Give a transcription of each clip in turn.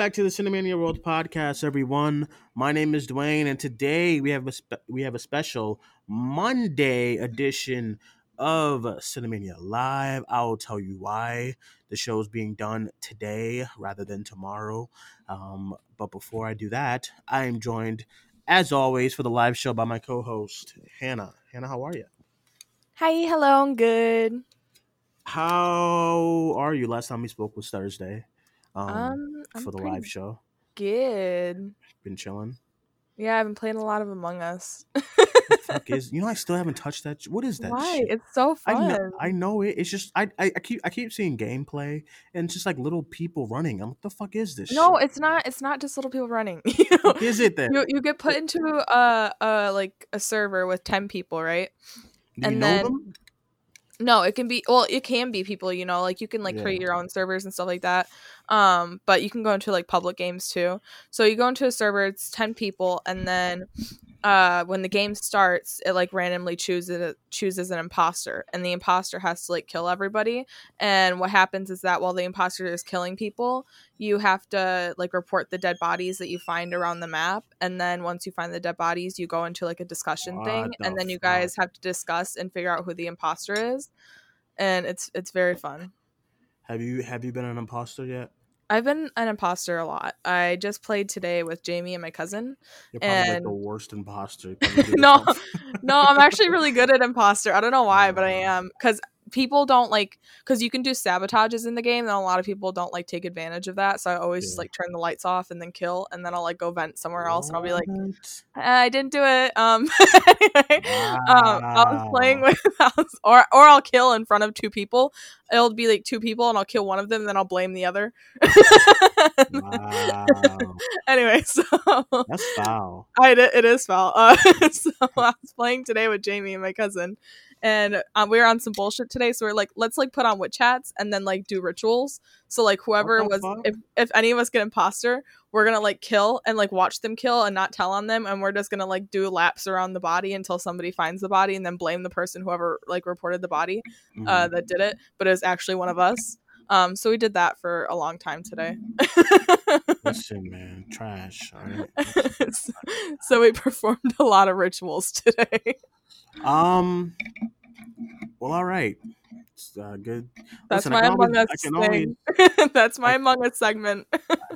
Back to the Cinemania World Podcast, everyone. My name is Duane, and today we have a spe- we have a special Monday edition of Cinemania Live. I will tell you why the show is being done today rather than tomorrow. Um, but before I do that, I am joined, as always, for the live show by my co-host Hannah. Hannah, how are you? Hi, hello, I'm good. How are you? Last time we spoke was Thursday. Um, Um, for the live show. Good. Been chilling. Yeah, I've been playing a lot of Among Us. fuck is you know I still haven't touched that. What is that? Why? shit? It's so I fun. know, I know it. It's just I, I I keep I keep seeing gameplay and it's just like little people running. I'm like, the fuck is this? no, shit? it's not. It's not just little people running. you, know? Is it then? you you get put into a a like a server with ten people, right? Do you and know then- them? No, it can be well, it can be people, you know, like you can like create your own servers and stuff like that. Um, but you can go into like public games too. So you go into a server, it's 10 people and then uh when the game starts, it like randomly chooses chooses an imposter and the imposter has to like kill everybody. And what happens is that while the imposter is killing people, you have to like report the dead bodies that you find around the map and then once you find the dead bodies, you go into like a discussion What thing the and then you fuck? guys have to discuss and figure out who the imposter is and it's it's very fun. Have you have you been an imposter yet? I've been an imposter a lot. I just played today with Jamie and my cousin. You're probably like And- the worst imposter. no, no, I'm actually really good at imposter. I don't know why, but I Oh. am because people don't like because you can do sabotages in the game, and a lot of people don't like take advantage of that. So I always just like turn the lights off and then kill, and then I'll like go vent somewhere else, and I'll be like, I didn't do it. Um, anyway, um, I was playing with, was- or or I'll kill in front of two people. It'll be like two people, and I'll kill one of them, and then I'll blame the other. Wow, anyway, so that's foul. I it is foul. Uh, so I was playing today with Jamie and my cousin, and um, we were on some bullshit today. So we're like, let's like put on witch hats and then like do rituals. So like whoever was, fuck? if if any of us get imposter, we're gonna like kill and like watch them kill and not tell on them, and we're just gonna like do laps around the body until somebody finds the body, and then blame the person whoever like reported the body uh, Mhm. that did it, but it was actually one of us. Um, so we did that for a long time today. Listen, man, trash. right? so we performed a lot of rituals today. Um. Well, all right. It's uh, good. That's Listen, my can always- Among Us always. That's my I- Among Us segment.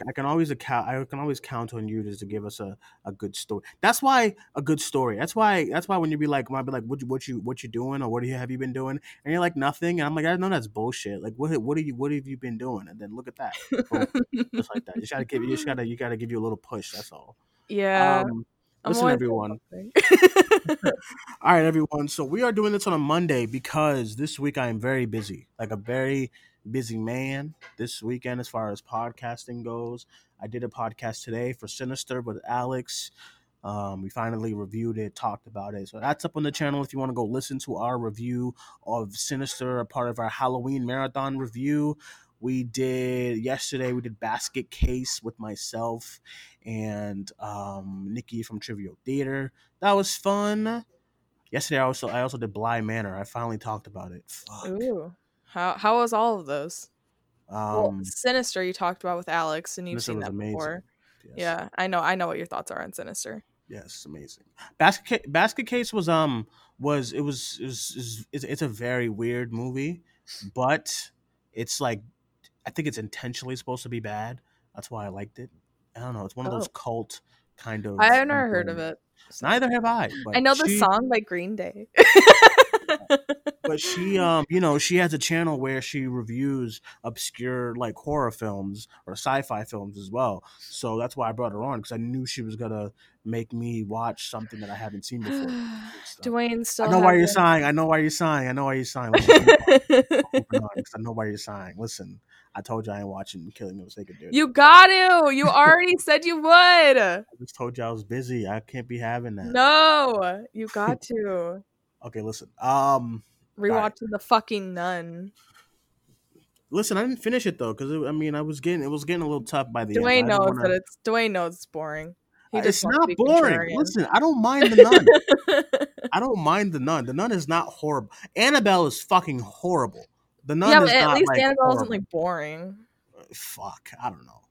I can always account. I can always count on you just to give us a, a good story. That's why a good story. That's why. That's why when you be like, when I be like, what you what you what you doing or what do you have you been doing? And you're like nothing. And I'm like, I know that's bullshit. Like what what are you what have you been doing? And then look at that, just like that. You just gotta give. You just gotta you gotta give you a little push. That's all. yeah. Um, listen, everyone. All right, everyone. So we are doing this on a Monday because this week I am very busy, like a very busy man. This weekend, as far as podcasting goes, I did a podcast today for Sinister with Alex. Um, we finally reviewed it, talked about it. So that's up on the channel if you want to go listen to our review of Sinister, a part of our Halloween marathon review. We did yesterday. We did Basket Case with myself and um, Nikki from Trivial Theater. That was fun. Yesterday, I also I also did Bly Manor. I finally talked about it. Fuck. Ooh. How how was all of those? well, Um, Sinister you talked about with Alex and you've Sinister seen that amazing. before. yes. Yeah, I know I know what your thoughts are on Sinister. Yes, amazing. Basket Basket Case was um was it was it was, is it's, it's a very weird movie, but it's like I think it's intentionally supposed to be bad. That's why I liked it. I don't know. It's one of those Oh. cult kind of. I've never heard of it. Neither have I. But I know the she- song by Green Day. but she um you know she has a channel where she reviews obscure like horror films or sci-fi films as well so that's why i brought her on because i knew she was gonna make me watch something that i haven't seen before Duane still. i know why you're sighing i know why you're sighing i know why you're sighing i know why you're sighing listen i told you i ain't watching killing no sacred Deer. you got to. You already said you would. i just told you i was busy i can't be having that No, you got to. okay listen um Rewatching the fucking nun. listen i didn't finish it though because i mean i was getting it was getting a little tough by the end I Duane knows wanna- that it's Duane knows it's boring. He uh, just it's not boring. contrarian. Listen, I don't mind the nun. I don't mind the nun. The nun is not horrible. Annabelle is fucking horrible. The nun yeah, is but at least like Annabelle isn't like boring. Uh, fuck. I don't know.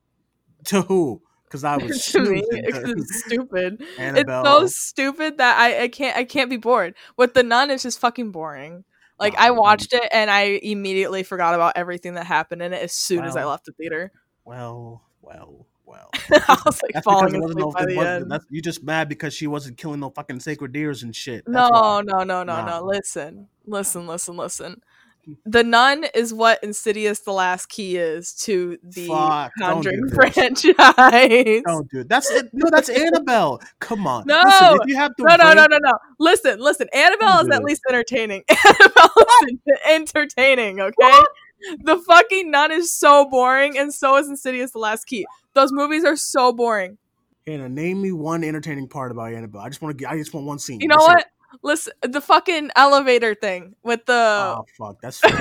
To who? Because I was to me, snoozing because to it's stupid. It's so stupid that I, I can't I can't be bored. With the nun, it's just fucking boring. Like I watched it and I immediately forgot about everything that happened in it as soon as I left the theater. Well, well, well. I was like That's falling because it wasn't asleep by the end. That's, you just mad because she wasn't killing no fucking sacred deers and shit. No, no, no, no, Nah. no. Listen, listen, listen, listen. The Nun is what Insidious: The Last Key is to the Fuck, don't do Conjuring this. franchise. No, dude. That's it. No, that's Annabelle. Come on. No. Listen, if you have to No, no, no, no, no. Listen, listen. Annabelle is at least entertaining. Annabelle is entertaining, okay? The fucking nun is so boring, and so is Insidious: The Last Key. Those movies are so boring. Hannah, name me one entertaining part about Annabelle. I just want to. I just want one scene. You know That's it. Listen, the fucking elevator thing with the. Oh fuck, that's what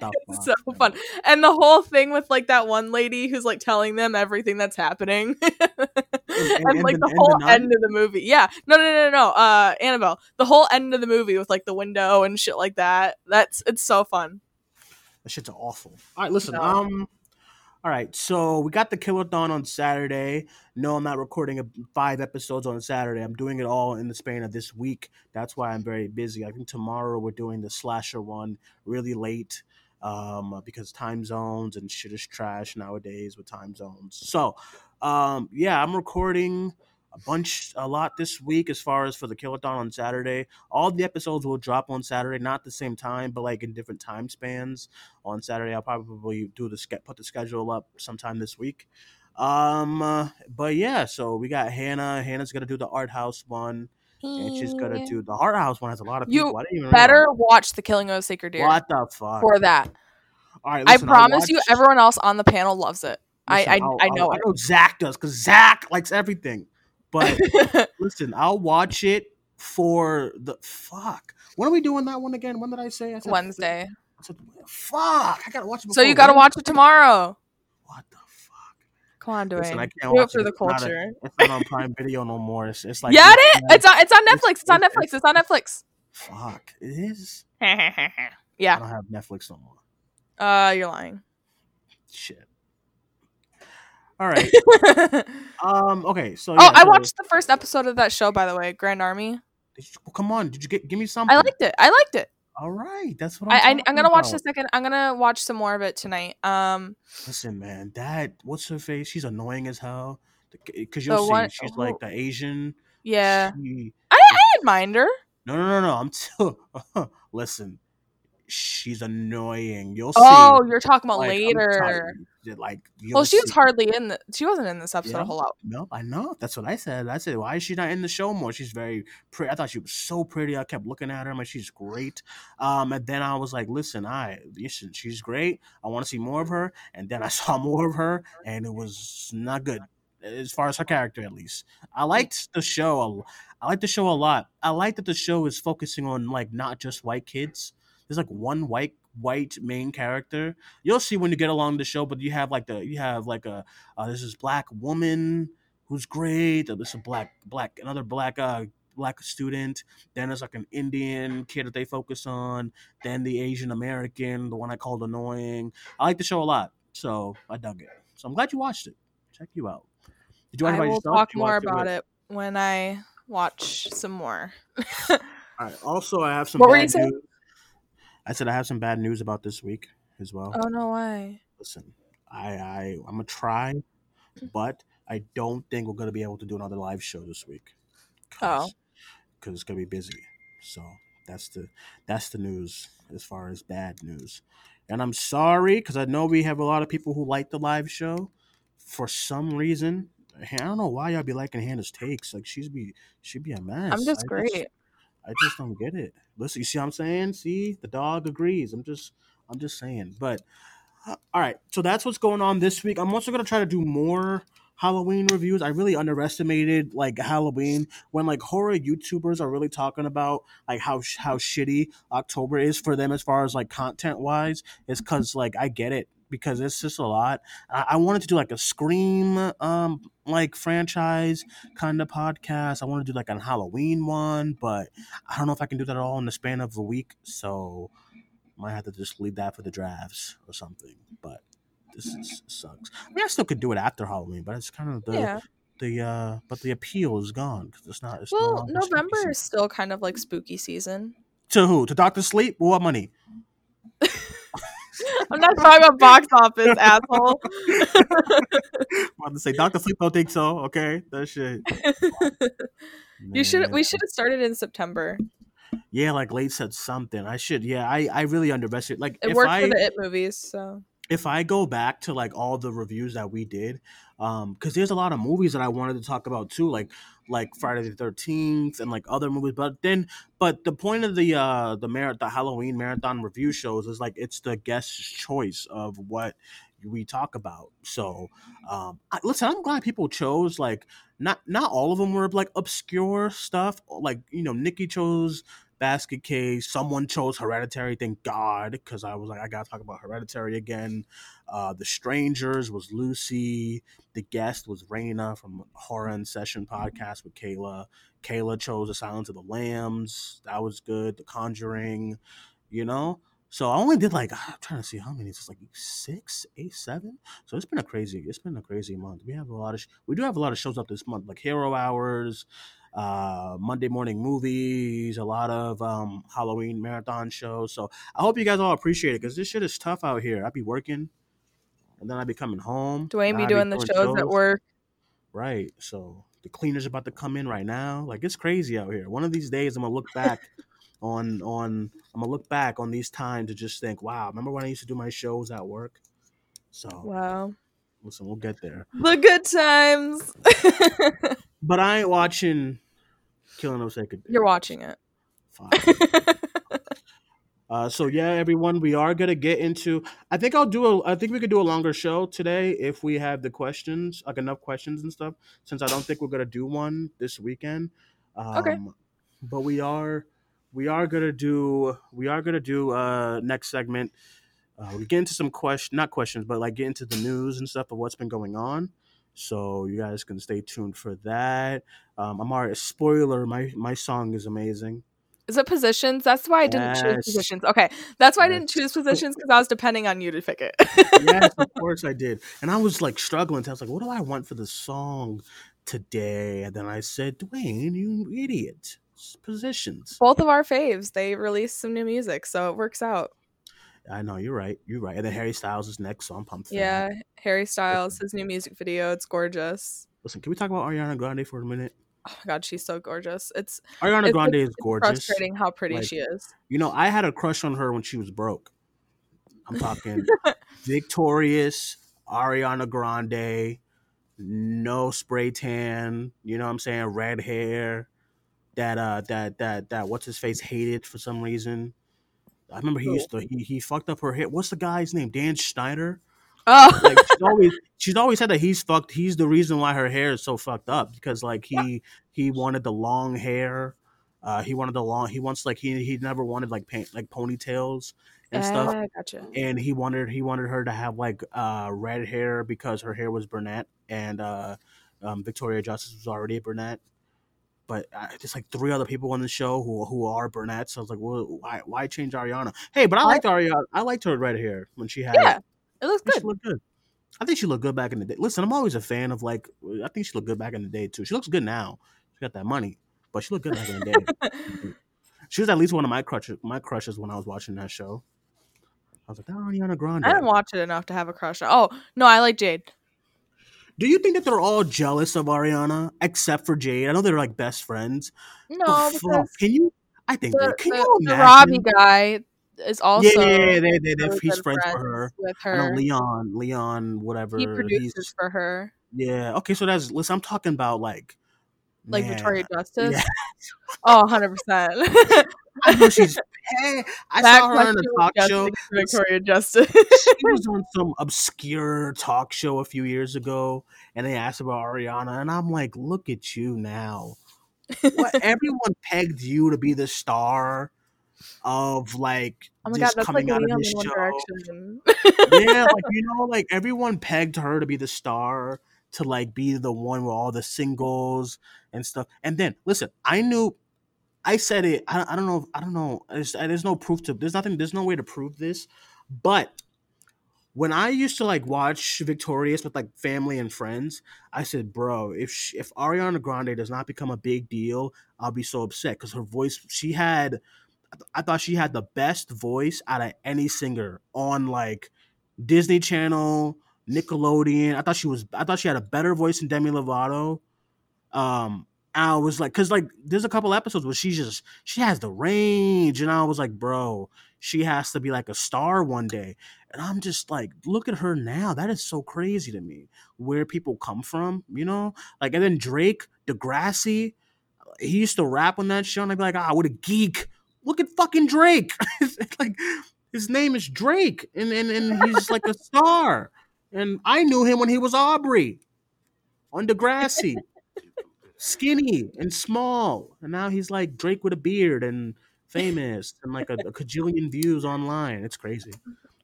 the fuck? so fun. And the whole thing with like that one lady who's like telling them everything that's happening. and, and like the- the and the whole end of the movie. Yeah. No, no, no, no, no. Uh Annabelle. The whole end of the movie with like the window and shit like that. That's it's so fun. That shit's awful. All right, listen. No. Um, all right. So we got the Killathon on Saturday. No, I'm not recording a, five episodes on Saturday. I'm doing it all in the span of this week. That's why I'm very busy. I think tomorrow we're doing the slasher one really late. Um, because time zones and shit is trash nowadays with time zones. So, um, yeah, I'm recording a bunch, a lot this week as far as for the Killathon on Saturday. All the episodes will drop on Saturday, not the same time, but like in different time spans. On Saturday, I'll probably do the put the schedule up sometime this week. Um, uh, but yeah, so we got Hannah. Hannah's gonna do the art house one, and she's gonna do the art house one. Has a lot of You people. I even Better watch The Killing of a Sacred Deer What the fuck? for that. All right, I listen, I'll promise you everyone else on the panel loves it. listen, I I, I'll- I I'll- know I know Zach does because Zach likes everything. But listen, I'll watch it for the fuck. When are we doing that one again? When did I say? I said Wednesday. I said, fuck. I gotta watch it. So you got to Wednesday. watch it tomorrow. What the fuck? Come on, Duane. Listen, I can't Do watch it for the It's not a- culture. It's not on Prime Video no more. It's, it's like yeah, it is. It's on. It's on Netflix. It's on Netflix. It's on Netflix. Fuck, it is. Yeah. I don't have Netflix no more. Uh, you're lying. Shit. All right. Um. Okay. So oh, yeah, I so- watched the first episode of that show, by the way, Grand Army. You- come on. Did you get? Give me something. I liked it. I liked it. All right. That's what I'm. I, I I'm gonna watch the second. I'm gonna watch some more of it tonight. Um, Listen, man. That what's her face? She's annoying as hell. Because you'll see, one- she's who- like the Asian. yeah, She, I I didn't mind her. no, no, no, no. I'm. T- listen. She's annoying. You'll see Oh, see. you're talking about Like, later. Like, Well, she was see. hardly in the. She wasn't in this episode Yeah. a whole lot. No, I know. That's what I said. I said, why is she not in the show more? She's very pretty. I thought she was so pretty. I kept looking at her. I'm like, she's great. Um, and then I was like, listen, I listen, she's great. I want to see more of her. And then I saw more of her, and it was not good as far as her character, at least. I liked the show. I like the show a lot. I like that the show is focusing on like not just white kids. There's like one white white main character. You'll see when you get along the show, but you have like the you have like a uh, there's this black woman who's great. There's a black black another black uh black student. Then there's like an Indian kid that they focus on. Then the Asian American, the one I called annoying. I like the show a lot, so I dug it. So I'm glad you watched it. Check you out. Did you I will yourself? talk more about it when I watch some more. All right. Also, I have some What were you bad saying? news. I said I have some bad news about this week as well. Oh no why? Listen, I, I I'm gonna try, but I don't think we're gonna be able to do another live show this week. Oh. because it's gonna be busy. So That's the that's the news as far as bad news. And I'm sorry because I know we have a lot of people who like the live show. For some reason, I don't know why y'all be liking Hannah's takes. Like she's be she'd be a mess. I'm just I great. I just don't get it. Listen, you see what I'm saying? See, the dog agrees. I'm just I'm just saying. But uh, all right, so that's what's going on this week. I'm also gonna try to do more Halloween reviews. I really underestimated like Halloween when like horror YouTubers are really talking about like how how shitty October is for them as far as like content wise. Is because like I get it because it's just a lot. I, I wanted to do like a Scream um like franchise kind of podcast. I want to do like a Halloween one, but I don't know if I can do that all in the span of a week. So might have to just leave that for the drafts or something. But this is, sucks. I mean, I still could do it after Halloween, but it's kind of the yeah. the uh, but the appeal is gone because it's not. It's Well, spooky November is still kind of like spooky season. to who? To Doctor Sleep? What money? I'm not talking about box office, asshole. I'm about to say Doctor Sleep. Don't think so. Okay, that shit. you should. We should have started in September. Yeah, like late said something. I should. Yeah, I I really underestimated. Like It if worked I for the It movies, so if I go back to like all the reviews that we did, um, because there's a lot of movies that I wanted to talk about too, like like Friday the Thirteenth and like other movies. But then, but the point of the uh the mar- the Halloween marathon review shows is like it's the guest's choice of what we talk about. So, um, I, listen, I'm glad people chose like not not all of them were like obscure stuff. Like you know, Nikki chose Basket Case. Someone chose Hereditary. Thank God, because I was like, I gotta talk about Hereditary again. Uh, the Strangers was Lucy. The guest was Raina from Horror and Session podcast with Kayla. Kayla chose The Silence of the Lambs. That was good. The Conjuring. You know. So I only did like I'm trying to see how many. It's like six, eight, seven. So it's been a crazy. It's been a crazy month. We have a lot of. We do have a lot of shows up this month, like Hero Hours, uh, Monday morning movies, a lot of um, Halloween marathon shows. So I hope you guys all appreciate it because this shit is tough out here. I'd be working, and then I'd be coming home. Duane be doing the shows at work. Right. So the cleaner's about to come in right now. Like it's crazy out here. One of these days I'm gonna look back on on I'm gonna look back on these times to just think, wow, remember when I used to do my shows at work? So Wow, listen, we'll get there. the good times. But I ain't watching Killing No Sacred. You're watching it. Fine. Uh, so yeah, everyone, we are gonna get into. I think I'll do a. I think we could do a longer show today if we have the questions, like enough questions and stuff. Since I don't think we're gonna do one this weekend. Um, Okay. But we are, we are gonna do. We are gonna do uh next segment. Uh, we get into some question, not questions, but like get into the news and stuff of what's been going on. So you guys can stay tuned for that. Um, I'm already spoiler. My my song is amazing. Is it positions? That's why I didn't Yes. choose positions. Okay, that's why I didn't choose positions because I was depending on you to pick it. yes, of course I did. And I was like struggling. I was like, what do I want for the song today? And then I said, Duane, you idiot. It's positions. Both of our faves, they released some new music, so it works out. I know, you're right. You're right. And then Harry Styles is next, so I'm pumped for Yeah, that. Harry Styles, his new music video, it's gorgeous. Listen, can we talk about Ariana Grande for a minute? Oh my god, she's so gorgeous. It's Ariana it's, Grande it's is gorgeous. frustrating how pretty Like, she is. You know, I had a crush on her when she was broke. I'm talking Victorious, Ariana Grande, no spray tan, you know what I'm saying, red hair, that uh that that that what's his face hated for some reason. I remember he Who? used to he, he fucked up her hair. What's the guy's name? Dan Schneider? Oh, Like she's always she's always said that he's fucked he's the reason why her hair is so fucked up because like he he wanted the long hair. Uh, he wanted the long. He wants like he he never wanted like paint like ponytails and stuff Ah, gotcha. and he wanted he wanted her to have like uh red hair because her hair was brunette and uh um, Victoria Justice was already a brunette. But uh, there's like three other people on the show who who are brunettes. So I was like, well, why why change Ariana? Hey, but I liked Ariana. I liked her red hair when she had Yeah, it. it looks think She good. looked good. I think she looked good back in the day. Listen, I'm always a fan of like. I think she looked good back in the day too. She looks good now. She got that money, but she looked good back in the day. she was at least one of my crushes. My crushes when I was watching that show. I was like, that Ariana Grande. I didn't watch it enough to have a crush on. Oh no, I like Jade. Do you think that they're all jealous of Ariana except for Jade? I know they're like best friends. No? Can you? I think The, can the, you the? Robbie guy is also yeah, yeah, yeah, they, they, he's friends with her. with her. Leon, Leon, whatever. He he's produces for her, yeah. Okay, so that's listen. I'm talking about like, like man, Victoria Justice. yeah. Oh, 100 percent. I know she's. Hey, I That saw her question a talk show. Victoria Justice. she was on some obscure talk show a few years ago, and they asked about Ariana, and I'm like, look at you now. What everyone pegged you to be the star of like oh my god, just that's coming like out of this show. Yeah, like you know, like everyone pegged her to be the star, to like be the one with all the singles and stuff. And then listen, I knew, I said it. I, I don't know. I don't know. There's, there's no proof to. There's nothing. There's no way to prove this. But when I used to like watch Victorious with like family and friends, I said, bro, if she, if Ariana Grande does not become a big deal, I'll be so upset because her voice. She had. I I thought she had the best voice out of any singer on like Disney Channel, Nickelodeon. I thought she was. I thought she had a better voice than Demi Lovato. Um, I was like, cause like there's a couple episodes where she just she has the range, and I was like, bro, she has to be like a star one day. And I'm just like, look at her now. That is so crazy to me. Where people come from, you know? Like, and then Drake, Degrassi, he used to rap on that show, and I'd be like, ah, what a geek. Look at fucking Drake. like his name is Drake, and, and and he's like a star. And I knew him when he was Aubrey on Degrassi. Skinny and small. And now he's like Drake with a beard and famous and like a, a cajillion views online. It's crazy.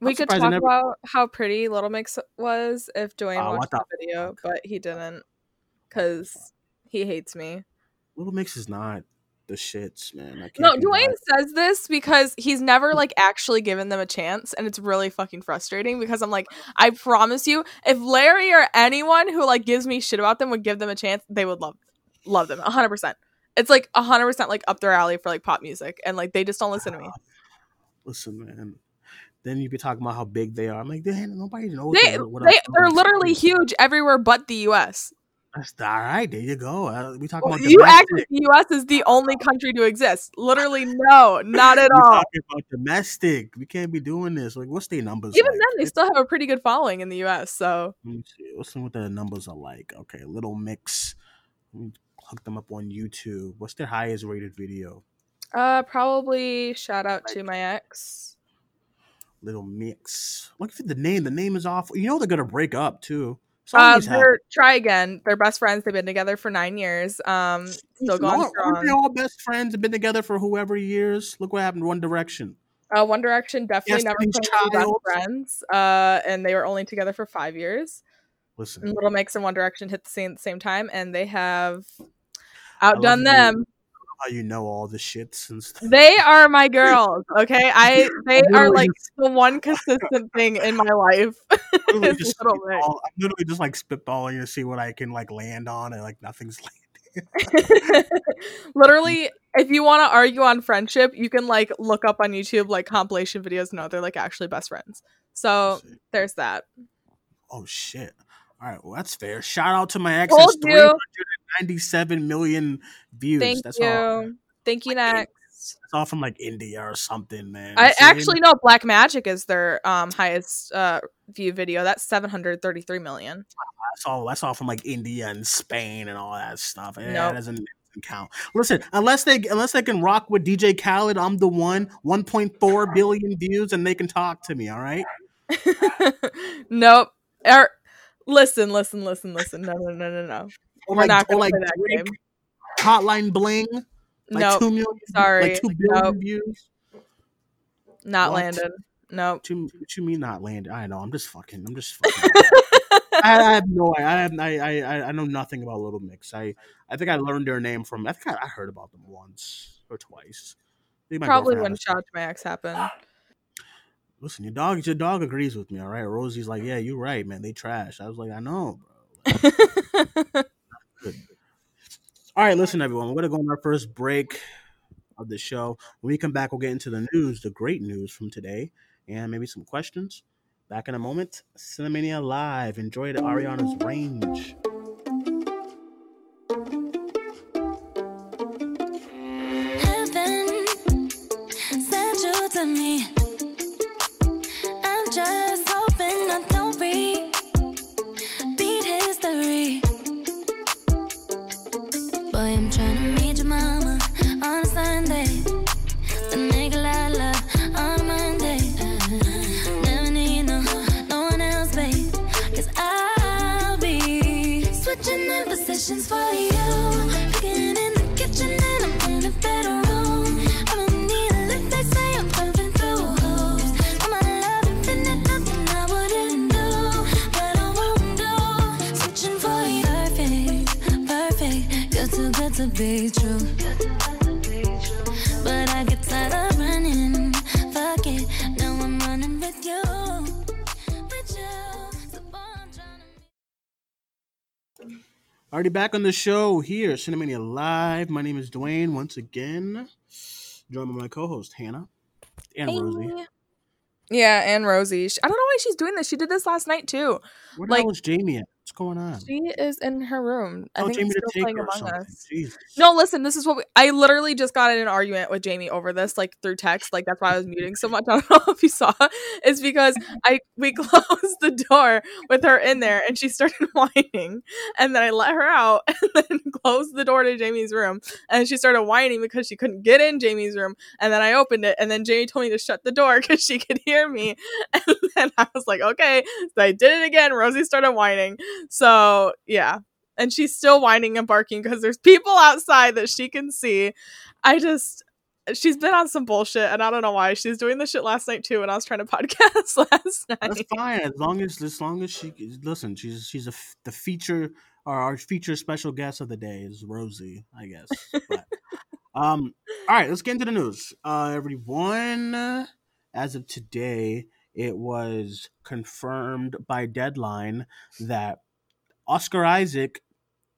we I'm could talk never- about how pretty Little Mix was if Duane Oh, watched the the video, but he didn't because he hates me. Little Mix is not the shits, man. No, Duane lied. says this because he's never like actually given them a chance, and it's really fucking frustrating because I'm like, I promise you, if Larry or anyone who like gives me shit about them would give them a chance, they would love love them 100. percent It's like 100 percent like up their alley for like pop music, and like they just don't listen to me. Listen, man. Then you be talking about how big they are. I'm like, "Damn, nobody knows. They what- they they're doing." literally huge everywhere but the U.S. That's all right. There you go. Uh, we talking Well, about you act the U.S. is the only country to exist. Literally, no, not at all. talking about domestic. We can't be doing this. Like, what's their numbers? Even like? then, they still have a pretty good following in the U.S. So Let me see. Let's see what their numbers are like. Okay, Little Mix. Let me hook them up on YouTube. What's their highest rated video? Uh, probably shout out to my ex. Little Mix. Look at the name. The name is awful. You know they're gonna break up too. It's Uh, they're try again. They're best friends. They've been together for nine years. Um, still going Aren't- aren't they strong. all best friends and been together for whoever years? Look what happened One Direction. Uh, One Direction definitely never Destiny's claimed to be best friends. Uh, and they were only together for five years. Listen, Little Mix and One Direction hit the scene at the same time, and they have outdone you. them. how you know all the shits and stuff. They are my girls. Okay, I they are like the one consistent thing in my life. I'm literally just I'm literally just like spitballing to see what I can like land on, and like nothing's landing. Literally, if you want to argue on friendship, you can like look up on YouTube like compilation videos. No, they're like actually best friends. So there's that. Oh shit! All right, well that's fair. Shout out to my ex. Told Three you. hundred ninety-seven million views. Thank that's you. all. Thank you. Like, Next. That's all from like India or something, man. I See? actually know Black Magic is their um highest uh view video. That's 733 million. that's all. That's all from like India and Spain and all that stuff. Yeah, Nope. that doesn't, doesn't count. Listen, unless they unless they can rock with DJ Khaled, I'm the one. 1.4 billion views, and they can talk to me. All right. nope. Er, listen, listen, listen, listen. No, no, no, no, no. Or We're like, not gonna like play that game. Hotline Bling. Like Nope. two million. Sorry. Like two billion Nope. views. Not What? landed. Nope. Two, what you mean not landed? I know. I'm just fucking. I'm just fucking. I, I have no. I have. I, I. I- know nothing about Little Mix. I. I think I learned their name from. I think I, I heard about them once or twice. I think my Probably when had a- shout out to my ex happened. Ah. Listen, your dog. Your dog agrees with me. All right. Rosie's like, yeah, you're right, man. They trash. I was like, I know, bro. Like. All right, listen, everyone. We're gonna go on our first break of the show. When we come back, we'll get into the news, the great news from today, and maybe some questions. Back in a moment. Cinemania Live. Enjoy the Ariana's range. Positions for you. Already back on the show here, Cinemania Live. My name is Duane once again, joined by my co-host Hannah and Rosie. Yeah, and Rosie. I don't know why she's doing this. She did this last night too. Where the Like- hell is Jamie at? What's going on? She is in her room. I Tell think Jamie she's still playing Among. Us. Jesus. No, listen, this is what we, I literally just got in an argument with Jamie over this, like through text. Like that's why I was muting so much. I don't know if you saw. It's because I we closed the door with her in there and she started whining. And then I let her out and then closed the door to Jamie's room. And she started whining because she couldn't get in Jamie's room. And then I opened it and then Jamie told me to shut the door because she could hear me. And then I was like, okay. So I did it again. Rosie started whining. So yeah and she's still whining and barking because there's people outside that she can see. I just she's been on some bullshit and I don't know why. She's doing this shit last night too, and I was trying to podcast last night. That's fine as long as as long as she listen. She's she's a the feature or our feature special guest of the day is Rosie, I guess. But, um, all right, let's get into the news. Uh, everyone, as of today, it was confirmed by Deadline that Oscar Isaac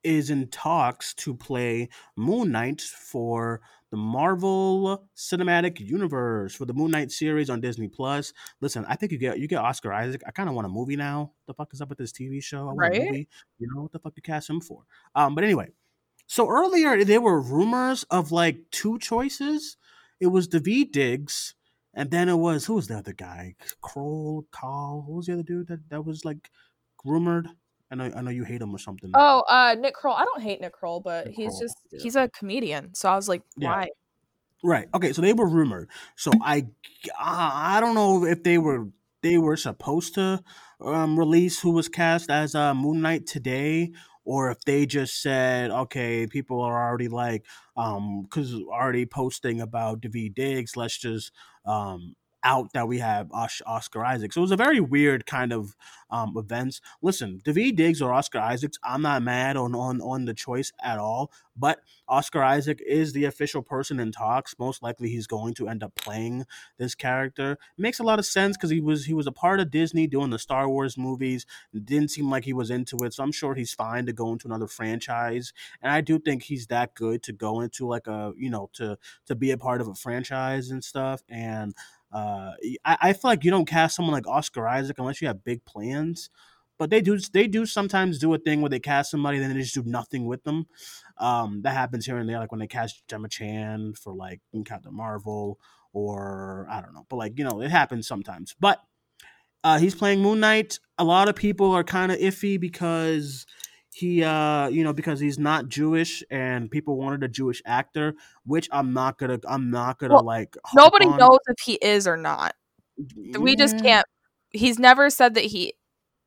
is in talks to play Moon Knight for the Marvel Cinematic Universe for the Moon Knight series on Disney Plus. Listen, I think you get you get Oscar Isaac. I kind of want a movie now. The fuck is up with this TV show? I want Right? a movie. You know what the fuck you cast him for? Um, but anyway, so earlier there were rumors of like two choices. It was Daveed Diggs, and then it was who was the other guy? Kroll, Carl. Who was the other dude that that was like rumored? I know I know you hate him or something. Oh, uh Nick Kroll. I don't hate Nick Kroll, but Nick he's Kroll, just yeah. he's a comedian. So I was like, Yeah. why? Right. Okay. So they were rumored. So I, I don't know if they were they were supposed to um, release who was cast as uh, Moon Knight today, or if they just said, okay, people are already like, um, because already posting about Daveed Diggs, let's just um out that we have Oscar Isaac. So it was a very weird kind of um events. Listen, Daveed Diggs or Oscar Isaacs, I'm not mad on on on the choice at all, but Oscar Isaac is the official person in talks. Most likely, he's going to end up playing this character. Makes a lot of sense because he was he was a part of Disney doing the Star Wars movies. It didn't seem like he was into it, so I'm sure he's fine to go into another franchise. And I do think he's that good to go into like a you know to to be a part of a franchise and stuff. And uh, I, I feel like you don't cast someone like Oscar Isaac unless you have big plans. But they do they do sometimes do a thing where they cast somebody then they just do nothing with them. Um, that happens here and there, like when they cast Gemma Chan for like Captain Marvel, or I don't know, but like you know, it happens sometimes. But uh, he's playing Moon Knight. A lot of people are kind of iffy because he, uh, you know, because he's not Jewish, and people wanted a Jewish actor, which I'm not gonna, I'm not gonna Well, like. Nobody on. knows if he is or not. We just can't. He's never said that he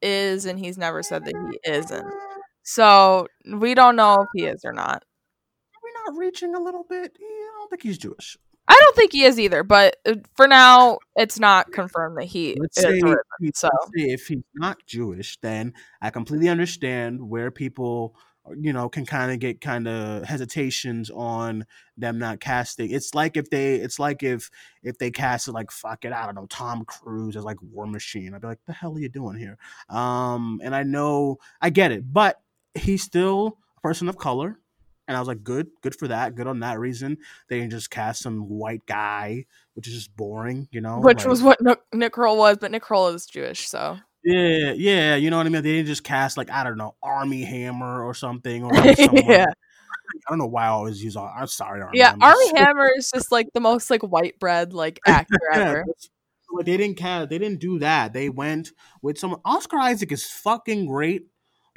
is, and he's never said that he isn't. So we don't know if he is or not. Are we not reaching a little bit? Yeah, I don't think he's Jewish. I don't think he is either, but uh, for now, it's not confirmed that he Let's is. say, so say if he's not Jewish, then I completely understand where people, uh, you know, can kind of get kind of hesitations on them not casting. It's like if they, it's like if if they casted like fuck it, I don't know, Tom Cruise as like War Machine. I'd be like, the hell are you doing here? Um, and I know I get it, but he's still a person of color. And I was like, good, good for that. Good on that reason. They didn't just cast some white guy, which is just boring, you know. which like- was what Nick, Nick Kroll was, but Nick Kroll is Jewish, so yeah, yeah, you know what I mean. They didn't just cast like I don't know Armie Hammer or something, or like yeah. I don't know why I always use. Ar- I'm sorry, Armie Yeah. Armie Hammer is just like the most like white bread like actor Yeah, ever. But they didn't cast. They didn't do that. They went with someone. Oscar Isaac is fucking great.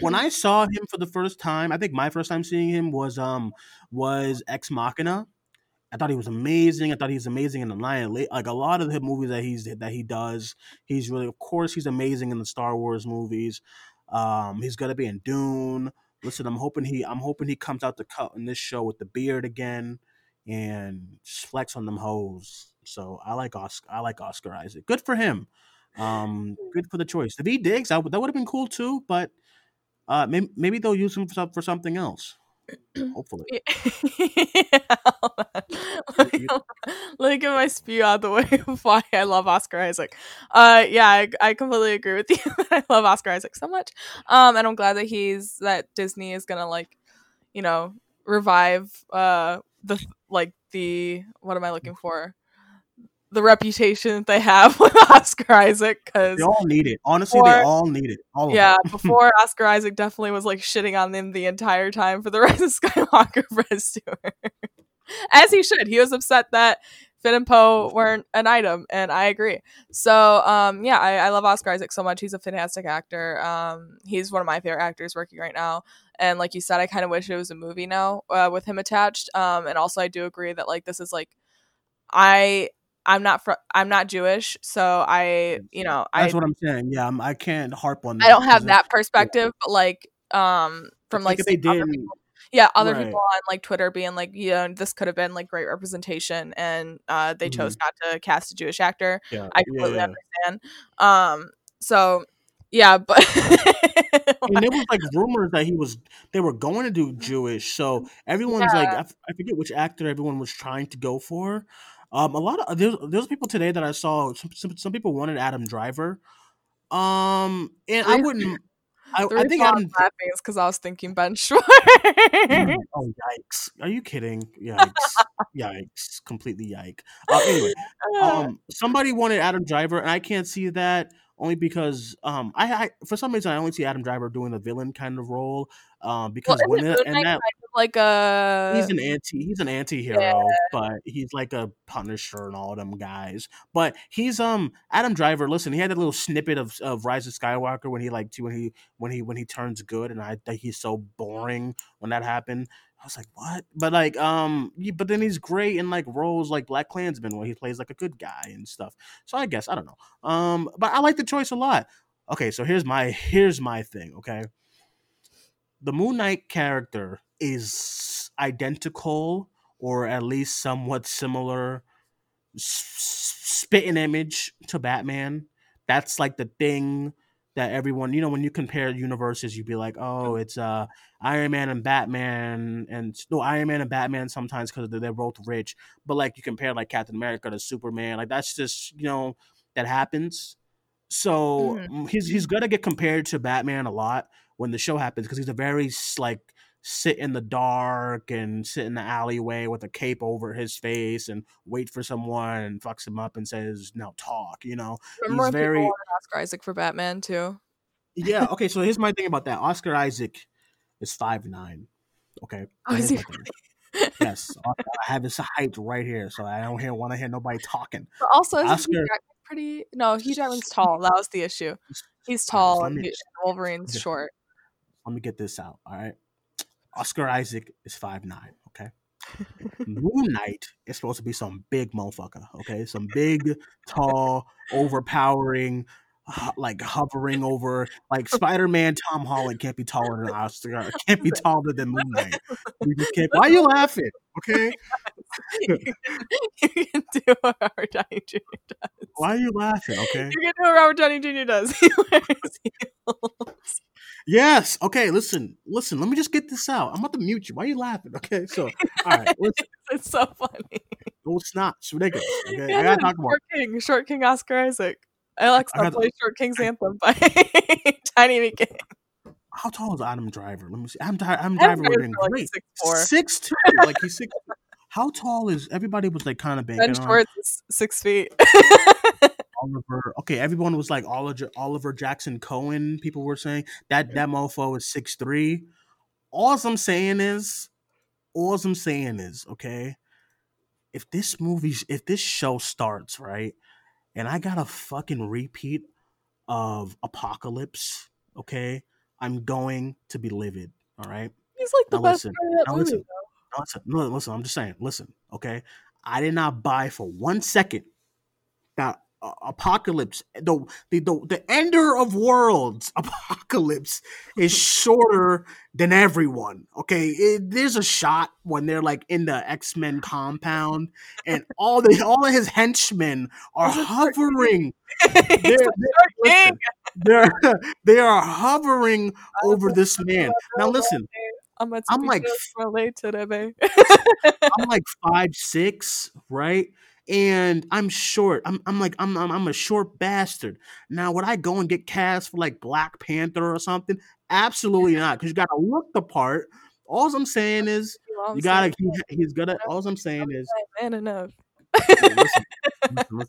When I saw him for the first time, I think my first time seeing him was um was Ex Machina. I thought he was amazing. I thought he was amazing in the Lion. Like a lot of the movies that he's that he does, he's really. Of course, he's amazing in the Star Wars movies. Um, he's gonna be in Dune. Listen, I'm hoping he. I'm hoping he comes out the cut in this show with the beard again and flex on them hoes. So I like Oscar. I like Oscar Isaac. Good for him. Um, good for the choice. If he digs, I that would have been cool too. But uh, maybe, maybe they'll use him for, for something else. Hopefully. let, me, let me get my spew out the way of why I love Oscar Isaac. Uh, yeah, I, I completely agree with you. I love Oscar Isaac so much. Um, and I'm glad that he's that Disney is gonna like, you know, revive uh the like the what am I looking for? The reputation that they have with Oscar Isaac because They all need it. Honestly, they all need it. All yeah, before Oscar Isaac definitely was like shitting on them the entire time for the Rise of Skywalker Fred Stewart. As he should. He was upset that Finn and Poe weren't an item, and I agree. So, um, yeah, I, I love Oscar Isaac so much. He's a fantastic actor. Um, he's one of my favorite actors working right now. And like you said, I kind of wish it was a movie now uh, with him attached. Um, and also I do agree that like this is like I I'm not fr- I'm not Jewish, so I you know I That's what I'm saying. Yeah, I'm, I can't harp on that. I don't have that perspective, but like um from like they other people, yeah, other Right. people on like Twitter being like, you know, this could have been like great representation, and uh, they chose not to cast a Jewish actor. Yeah, I yeah, completely yeah. understand. Um, so yeah, but and there was like rumors that he was they were going to do Jewish. So everyone's like, Yeah. I, f- I forget which actor everyone was trying to go for. Um, a lot of there's there's people today that I saw. Some some, some people wanted Adam Driver. Um, and I wouldn't. I, I think I Adam. was laughing is because I was thinking Ben Schwartz. oh yikes! Are you kidding? Yikes! yikes! Completely yike. Uh, anyway, um, somebody wanted Adam Driver, and I can't see that only because um, I, I for some reason I only see Adam Driver doing a villain kind of role. Um, because it, and that kind of like a he's an anti he's an anti-hero but he's like a punisher and all them guys but he's um adam driver listen he had that little snippet of, of rise of skywalker when he like when he when he when he turns good and i think he's so boring when that happened. I was like what? But like um but then he's great in like roles like BlacKkKlansman where he plays like a good guy and stuff. So i guess i don't know. Um but i like the choice a lot. Okay so here's my here's my thing okay the Moon Knight character is identical or at least somewhat similar spitting image to Batman. That's like the thing that everyone, you know, when you compare universes, you'd be like, oh, it's uh Iron Man and Batman, and no Iron Man and Batman sometimes because they're, they're both rich. But like you compare like Captain America to Superman, like that's just you know that happens. So Mhm. mm, he's he's gonna get compared to Batman a lot when the show happens because he's a very like sit in the dark and sit in the alleyway with a cape over his face and wait for someone and fucks him up and says now talk you know Remember he's very Oscar Isaac for Batman too? yeah okay so here's my thing about that oscar isaac is five nine okay Oh, is he thing. yes i have his height right here so i don't hear want to hear nobody talking But also, Oscar- pretty? No, Hugh Jackman's tall. That was the issue. He's tall let and me- Wolverine's short. Let me get this out. All right. Oscar Isaac is five nine. Okay. Moon Knight is supposed to be some big motherfucker. Okay. Some big, tall, overpowering, like hovering over, like Spider Man Tom Holland can't be taller than Oscar, can't be taller than Moon Knight. You just can't. Why are you laughing? Okay. you can do what Robert Downey Jr. does. Why are you laughing? Okay. You can do what Robert Downey Jr. does. He wears. Yes. Okay. Listen. Listen. Let me just get this out. I'm about to mute you. Why are you laughing? Okay. So, all right. Listen. It's so funny. No, it's not. It's ridiculous. Okay. I gotta talk about. Short King, Short King Oscar Isaac. Alexa, I play Short King's Anthem by Tiny Meat How tall is Adam Driver? Let me see. Adam, Dri- Adam Driver would have been Driver's great. like 6'4". Six two. Like he's six. How tall is everybody? Was like kind of big. Ben Schwartz is six feet. Oliver. Okay, everyone was like Oliver Oliver Jackson Cohen. People were saying that that mofo is six three. All I'm saying is, all I'm saying is, okay, if this movie, if this show starts right, and I got a fucking repeat of Apocalypse, okay, I'm going to be livid. All right. He's like the Now best listen, part of that now movie. listen. Now listen, no, listen. I'm just saying. Listen, okay. I did not buy for one second that uh, apocalypse, the, the the the ender of worlds, apocalypse is shorter than everyone. Okay, it, there's a shot when they're like in the X Men compound, and all the all of his henchmen are hovering. They're, they're, they're they are hovering over this man. Now listen, I'm, I'm like. I'm like five six, right? And I'm short. I'm I'm like I'm I'm, I'm a short bastard. Now would I go and get cast for like Black Panther or something? Absolutely not, because you gotta look the part. All I'm saying is you gotta he, he's gonna. All I'm saying is man enough.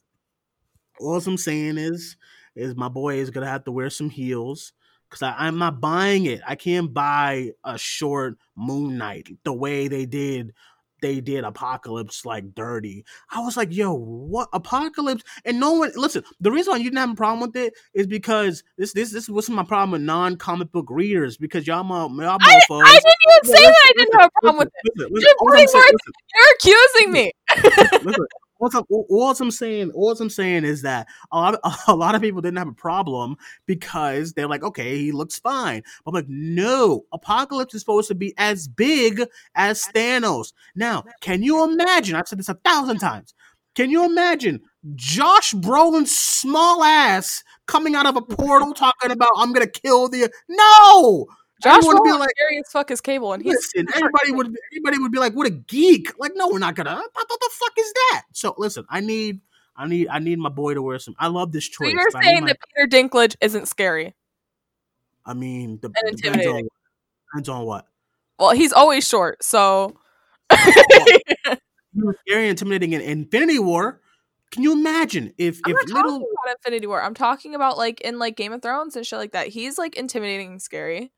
all I'm saying is is my boy is gonna have to wear some heels because I'm not buying it. I can't buy a short Moon Knight the way they did. They did Apocalypse like dirty. I was like, yo, what Apocalypse? And no one listen. The reason why you didn't have a problem with it is because this this this was my problem with non comic book readers because y'all mo- y'all I, mofos. I didn't even say that I didn't have a problem with it. Listen, listen, You're I'm putting saying- You're accusing me. listen, all I'm, all I'm saying, all I'm saying is that a lot, of, a lot of people didn't have a problem because they're like, okay, he looks fine. But I'm like, no, Apocalypse is supposed to be as big as Thanos. Now, can you imagine? I've said this a thousand times. Can you imagine Josh Brolin's small ass coming out of a portal talking about I'm gonna kill the no? Josh would be like, scary as fuck as cable, and he's listen, everybody would everybody would be like, "What a geek!" Like, no, we're not gonna. Uh, what the fuck is that? So, listen, I need, I need, I need my boy to wear some. I love this So choice. you're I need saying my- that Peter Dinklage isn't scary? I mean, the, depends on depends on what. Well, he's always short, so He was scary, intimidating in Infinity War. Can you imagine if I'm if not little? talking about Infinity War. I'm talking about like in like Game of Thrones and shit like that. He's like intimidating and scary.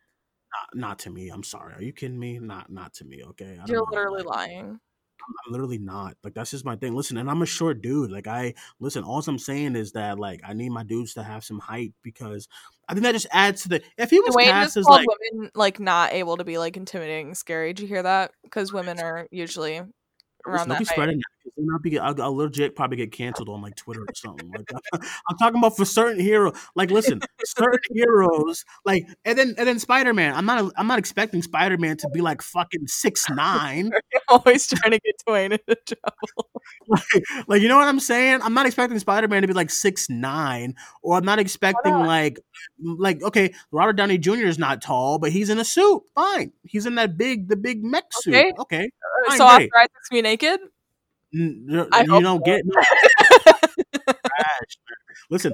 Not, not to me. I'm sorry. Are you kidding me? Not not to me. Okay. I You're literally lying. I'm literally not. Like that's just my thing. Listen, and I'm a short dude. Like I listen, all I'm saying is that like I need my dudes to have some height because I think that just adds to the if he was Duane cast as like women like not able to be like intimidating scary. Did you hear that? Because women are usually around listen, that spreading that. 'cause then I'll be I'll, I'll legit probably get canceled on like Twitter or something. Like I'm talking about for certain hero. Like listen, certain heroes like and then and then Spider Man. I'm not I'm not expecting Spider Man to be like fucking six nine. always trying to get Duane into trouble. like, like you know what I'm saying? I'm not expecting Spider Man to be like six nine, or I'm not expecting like like okay, Robert Downey Jr. is not tall, but he's in a suit. Fine, he's in that big the big mech suit. Okay. Okay, Uh, Fine, so great. after Isaac's me naked, N- n- I you don't get no. Listen,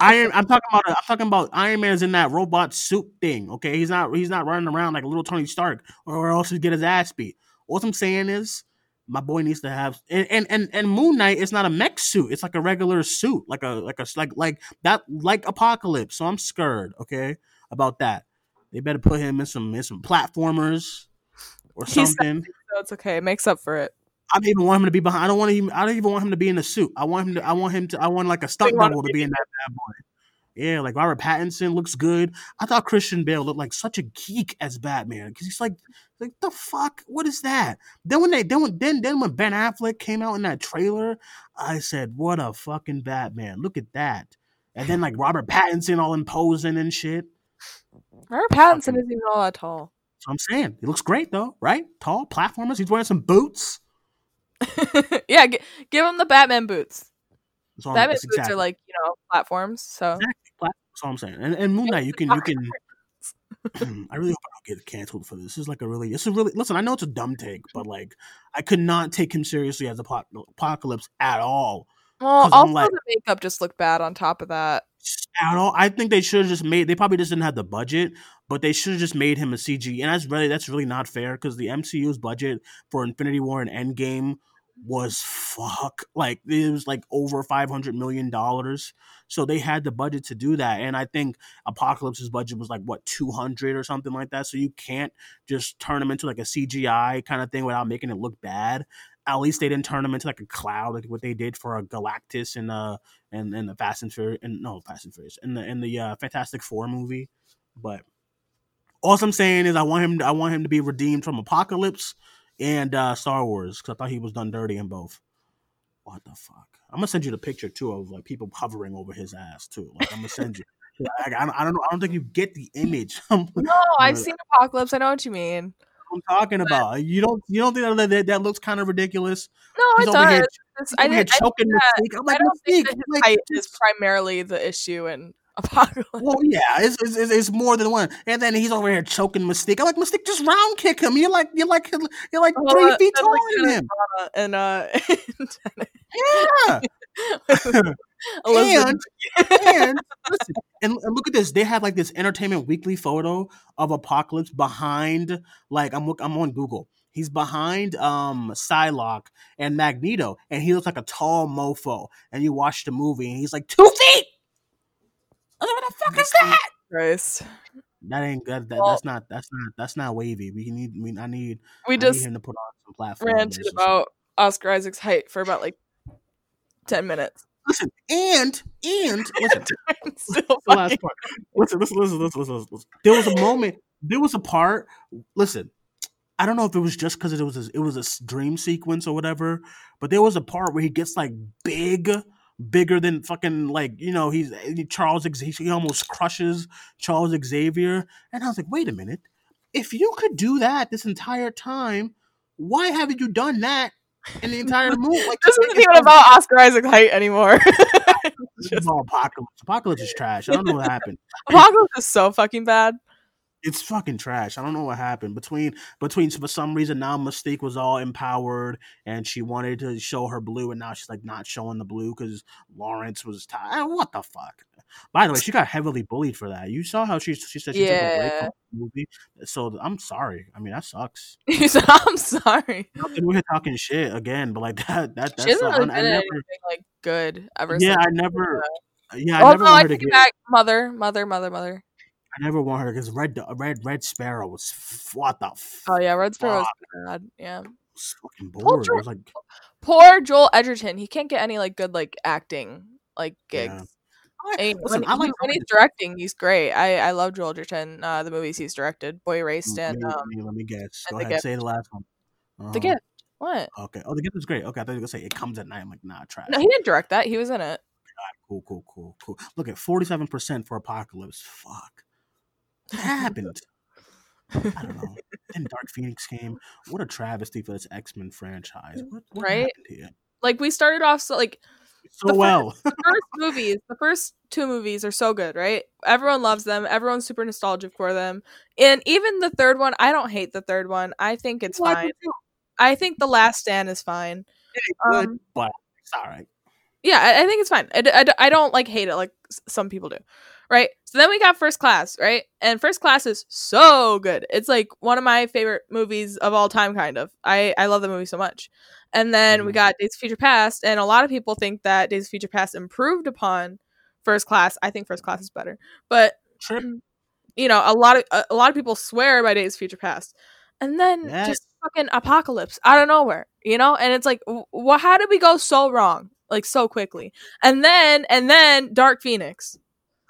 Iron. I'm talking about. I'm talking about Iron Man's in that robot suit thing. Okay, he's not. He's not running around like a little Tony Stark, or else he'd get his ass beat. What I'm saying is, my boy needs to have. And and and, and Moon Knight is not a mech suit. It's like a regular suit, like a like a like like that like Apocalypse. So I'm scared. Okay, about that. They better put him in some in some platformers or He's something. so it's okay. It makes up for it. I don't even want him to be behind. I don't want him. I don't even want him to be in the suit. I want him to. I want him to. I want like a stunt double to be in that bad boy. Yeah, like Robert Pattinson looks good. I thought Christian Bale looked like such a geek as Batman because he's like, like the fuck, what is that? Then when they then when then then when Ben Affleck came out in that trailer, I said, what a fucking Batman! Look at that. And then like Robert Pattinson all imposing and shit. Robert Pattinson isn't even all that tall. So I'm saying he looks great though, right? Tall platformers. He's wearing some boots. yeah, g- give him the Batman boots. Batman boots are like you know platforms. So Exactly. That's all I'm saying. And, and Moon Knight, you can, you can. I really hope I don't get canceled for this. This is like a really, this is really. Listen, I know it's a dumb take, but like, I could not take him seriously as a apo- apocalypse at all. well, also like- the makeup just looked bad on top of that. At all, I think they should have just made. They probably just didn't have the budget, but they should have just made him a CG. And that's really, that's really not fair because the MCU's budget for Infinity War and Endgame was fuck like it was like over 500 million dollars. So they had the budget to do that and i think apocalypse's budget was like what 200 or something like that? So you can't just turn them into like a cgi kind of thing without making it look bad. At least they didn't turn them into like a cloud like what they did for a galactus and uh and, and the fast and furious and no fast and furious in the in the uh, fantastic four movie. But all I'm saying is I want him. I want him to be redeemed from Apocalypse and uh, Star Wars because I thought he was done dirty in both. What the fuck? I'm gonna send you the picture too of like people hovering over his ass too. Like I'm gonna send you. Like, I, don't, I don't know. I don't think you get the image. No, I've seen Apocalypse. I know what you mean. I'm talking about. You don't. You don't think that that, that looks kind of ridiculous? No, He's it here- does. I here I that- I'm I don't think his like, height is primarily the issue in Apocalypse. Well, yeah, it's, it's, it's, more than one. And then he's over here choking Mystique. I'm like, Mystique, just round kick him. You're like, you're like, you're like Oh, three that- feet taller than him. And uh, Yeah. And and listen, and, and look at this. They have like this Entertainment Weekly photo of Apocalypse behind. Like I'm look, I'm on Google. He's behind um Psylocke and Magneto, and he looks like a tall mofo. And you watch the movie, and he's like two feet. I was like, what the fuck is that? Christ. That ain't good. That, Well- that's not. That's not. That's not wavy. We need. We, I need. We I need just him to put on some platform. ranted about Oscar Isaac's height for about like ten minutes. Listen, and and listen. Still the last part. Listen, listen, listen, listen, listen, listen. There was a moment. There was a part. Listen, I don't know if it was just because it was a, it was a s- dream sequence or whatever, but there was a part where he gets like big, bigger than fucking like you know he's eh, Charles. X- He almost crushes Charles Xavier, and I was like, wait a minute. If you could do that this entire time, why haven't you done that in the entire movie? Like, This isn't even about Oscar Isaac's height anymore. Is all apocalypse. Apocalypse is trash. I don't know what happened. Apocalypse is so fucking bad. It's fucking trash. I don't know what happened between between for some reason now Mystique was all empowered and she wanted to show her blue and now she's like not showing the blue because Lawrence was tired. Eh, what the fuck? By the way, she got heavily bullied for that. You saw how she she said she took a break from the movie. So I'm sorry. I mean that sucks. I'm sorry. We're talking shit again, but like that that She that's hasn't really I, been never. like good ever Yeah. I never. Yeah, I oh never no, I take it back. Mother, mother, mother, mother. I never want her because Red Red Red Sparrow was f- what the f- Oh yeah, Red Sparrow was bad. Yeah. was fucking Poor bored. It Joel, like poor Joel Edgerton. He can't get any like good like acting like gigs. Yeah. Listen, when, I like he- when he's directing, he's great. I I love Joel Edgerton. Uh, the movies he's directed, Boy Let and um, let me, let me guess. Go ahead, Gift. say the last one. The Uh-huh. Gift. What? Okay. Oh, the gift was great. Okay, I thought you were gonna say it comes at night. I'm like, nah, trash. No, he didn't direct that. He was in it. Cool, cool, cool, cool. Look at 47 percent for Apocalypse. Fuck. What happened? I don't know. Then Dark Phoenix came. What a travesty for this X Men franchise. What, what Right? Like we started off so like So The well. the first movies, the first two movies are so good, right? Everyone loves them. Everyone's super nostalgic for them. And even the third one, I don't hate the third one. I think it's fine. I think The Last Stand is fine. Good, Um, but it's all right. yeah, I, I think it's fine. I I don't like hate it like some people do, right? So then we got First Class, right? And First Class is so good. It's like one of my favorite movies of all time, kind of. I I love the movie so much. And then we Mhm. got Days of Future Past, and a lot of people think that Days of Future Past improved upon First Class. I think First Class is better, but Trip. you know, a lot of a, a lot of people swear by Days of Future Past, and then Yes. just fucking apocalypse out of nowhere, you know. And it's like, wh- how did we go so wrong, like so quickly? And then and then Dark Phoenix,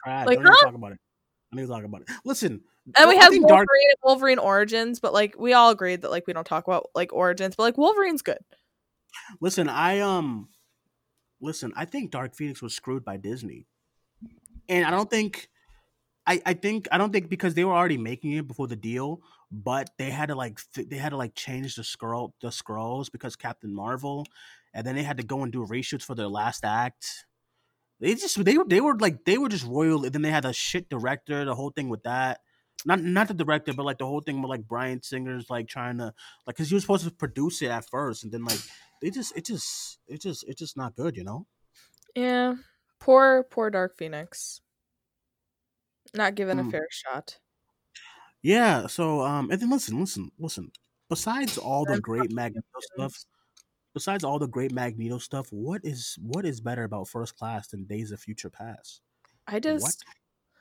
Trash. Like, Don't huh? talk about it. Don't even talk about it. Listen. and we I have Wolverine, Dark. Wolverine Origins, but like we all agreed that like we don't talk about like origins, but like Wolverine's good. Listen, I um, listen. I think Dark Phoenix was screwed by Disney, and I don't think, I I think I don't think because they were already making it before the deal, but they had to like fi- they had to like change the scroll the scrolls because Captain Marvel, and then they had to go and do reshoots for their last act. They just they were they were like they were just royal. And then they had a shit director. The whole thing with that. Not not the director, but like the whole thing with like Bryan Singer's like trying to like because he was supposed to produce it at first, and then like they just it just it just it just not good, you know. Yeah, poor poor Dark Phoenix, not given a Mm. fair shot. Yeah. So um, and then listen, listen, listen. Besides all the great Magneto stuff, besides all the great Magneto stuff, what is what is better about First Class than Days of Future Past? I just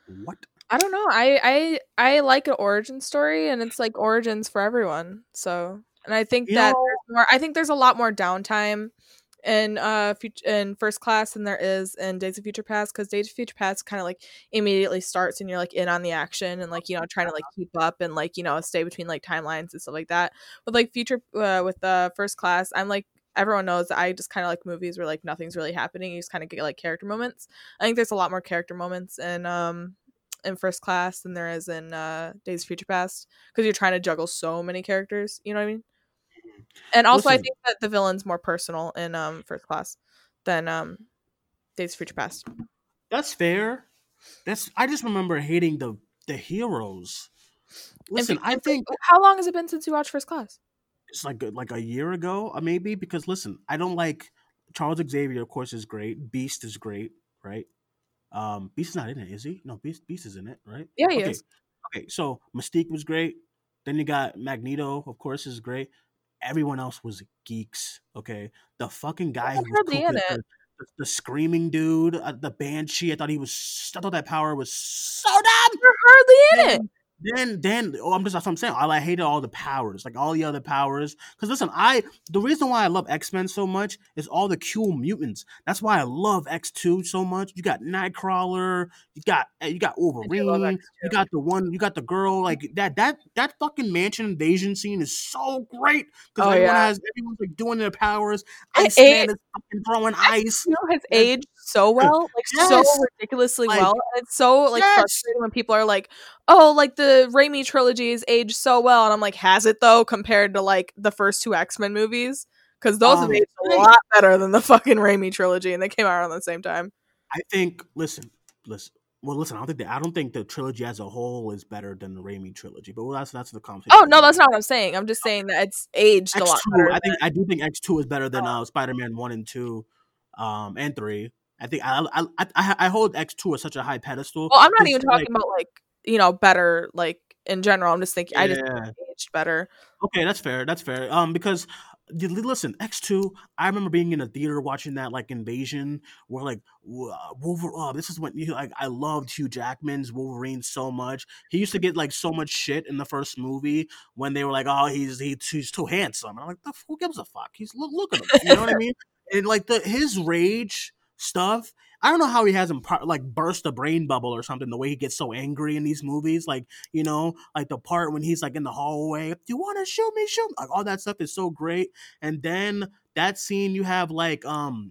What? What? I don't know. I I I like an origin story, and it's like origins for everyone. So, and I think You that know- there's more. I think there's a lot more downtime in uh fut- in first class than there is in Days of Future Past because Days of Future Past kind of like immediately starts and you're like in on the action and like you know trying to like keep up and like you know stay between like timelines and stuff like that. With like future uh, with uh, first class, I'm like everyone knows I just kind of like movies where like nothing's really happening. You just kind of get like character moments. I think there's a lot more character moments in um in first class than there is in uh Days of Future Past because you're trying to juggle so many characters. You know what I mean? And also, I think that the villain's more personal in um first class than um Days of Future Past. That's fair. That's I just remember hating the the heroes. Listen, I think How long has it been since you watched First Class? It's like like a year ago, uh, maybe. Because listen, I don't like Charles Xavier. Of course, is great. Beast is great, right? Um, Beast is not in it, is he? No, Beast Beast is in it, right? Yeah, he okay. is. Okay, so Mystique was great. Then you got Magneto, of course, is great. Everyone else was geeks. Okay, the fucking guy who was cool, the, the, screaming dude, uh, the banshee. I thought he was. I thought that power was so dumb. You're hardly in it. Then, then, oh, I'm just that's what I'm saying. I, hated all the powers, like all the other powers. Because listen, I the reason why I love X Men so much is all the cool mutants. That's why I love X Two so much. You got Nightcrawler, you got eh, you got Wolverine, you got the one, you got the girl. Like that, that that fucking mansion invasion scene is so great because Oh, everyone yeah. has everyone's like doing their powers. And Iceman it- is fucking throwing ice. You know, has aged so well, like so ridiculously Like, well. And it's so like yes. frustrating when people are like, "Oh, like the Raimi trilogy is aged so well," and I'm like, "Has it though?" Compared to like the first two X Men movies, because those have Um, aged a lot better than the fucking Raimi trilogy, and they came out around the same time. I think. Listen, listen. Well, listen. I don't think the, I don't think the trilogy as a whole is better than the Raimi trilogy. But well, that's that's the conversation. Oh no, that's not what I'm saying. I'm just saying that it's aged a X lot two. better. I think than- I do think X two is better than uh, Spider Man one and two, um, and three. I think I I I, I hold X two at such a high pedestal. well, I'm not even like, talking about like you know better like in general. I'm just thinking I just Yeah. aged better. Okay, that's fair. That's fair. Um, because listen, X two. I remember being in a theater watching that like invasion where like Wolverine. Oh, this is when you like I loved Hugh Jackman's Wolverine so much. He used to get like so much shit in the first movie when they were like, oh, he's he, he's too handsome. And I'm like, who gives a fuck? He's look look at him. You know what I mean? And like the his rage stuff. I don't know how he hasn't like burst a brain bubble or something. The way he gets so angry in these movies, like you know, like the part when he's like in the hallway, Do you want to shoot me, shoot me. Like all that stuff is so great. And then that scene, you have like um,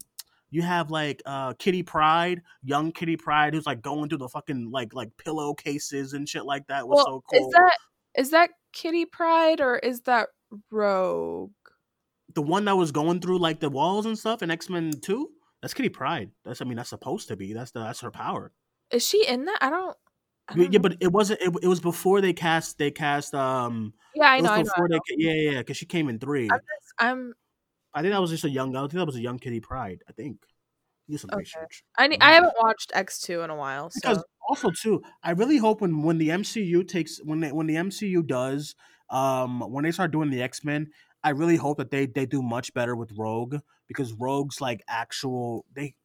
you have like uh Kitty Pryde, young Kitty Pryde, who's like going through the fucking like like pillowcases and shit like that. Was Well, so cool. is that is that Kitty Pryde or is that Rogue? the one that was going through like the walls and stuff in X Men Two? That's Kitty Pryde. That's I mean that's supposed to be. That's the, that's her power. Is she in that? I don't. I Yeah, don't yeah, know. but it wasn't. It, it was before they cast. They cast. Um, yeah, I know. I know. they. ca- Yeah, yeah, because she came in 3 I'm just, I'm. I think that was just a young. I think that was a young Kitty Pryde. I think. Do some Okay. research. I need, I haven't watched X two in a while, so Because also too, I really hope when when the MCU takes when they when the MCU does um when they start doing the X Men, I really hope that they they do much better with Rogue because Rogue's like actual they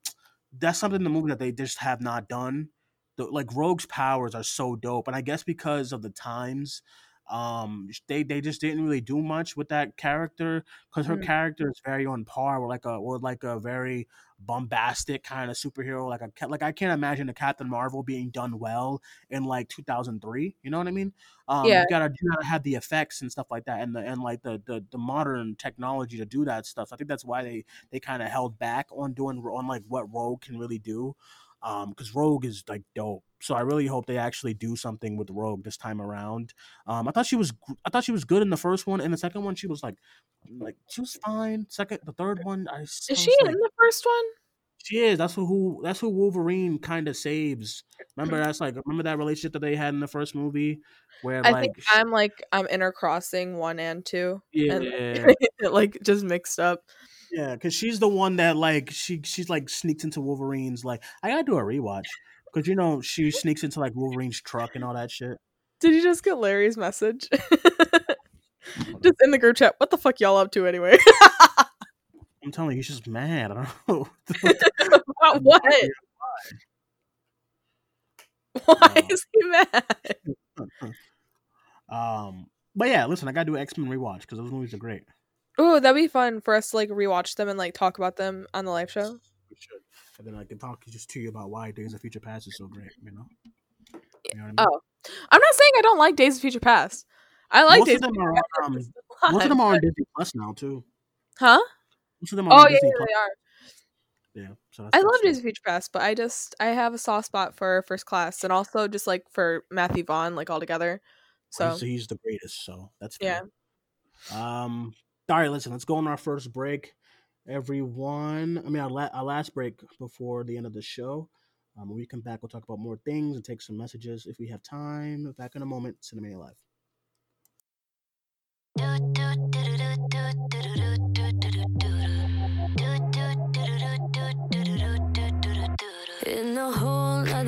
that's something in the movie that they just have not done. The, like Rogue's powers are so dope, and I guess because of the times, um, they they just didn't really do much with that character because her Mm. character is very on par with like a with like a very bombastic kind of superhero. Like a like I can't imagine a Captain Marvel being done well in like 2003. You know what I mean? Um, Yeah. you gotta you gotta have the effects and stuff like that, and the and like the the, the modern technology to do that stuff. I think that's why they they kind of held back on doing on like what Rogue can really do. Um, because Rogue is like dope. So I really hope they actually do something with Rogue this time around. Um, I thought she was I thought she was good in the first one, and the second one she was like like she was fine. Second, the third one, I is she was in the first one? she is. That's who, who that's who Wolverine kind of saves. Remember that's like remember that relationship that they had in the first movie where I like, think I'm like I'm intercrossing one and two, yeah and like just mixed up. yeah because she's the one that like she she's like sneaks into Wolverine's like I gotta do a rewatch because you know she sneaks into like Wolverine's truck and all that shit. Did you just get Larry's message? just in the group chat. What the fuck y'all up to anyway? I'm telling you, he's just mad. I don't know. About what? Why is he mad? um, but yeah, listen, I gotta do X Men rewatch because those movies are great. Ooh, that'd be fun for us to like rewatch them and like talk about them on the live show. And then I can talk just to you about why Days of Future Past is so great. You know. You know I mean? Oh, I'm not saying I don't like Days of Future Past. I like most Days of them are Future on, Past. um, most of them are on Disney Plus now too. Huh? Most of them are Oh yeah, yeah, they are. Yeah, so I love. Days of Future Past, but I just I have a soft spot for First Class and also just like for Matthew Vaughn, like all together. So he's, he's the greatest, so that's yeah. Um, all right, listen, let's go on our first break, everyone. I mean, our, la- our last break before the end of the show. Um, when we come back, we'll talk about more things and take some messages if we have time. Back in a moment, Cinema Live. In whole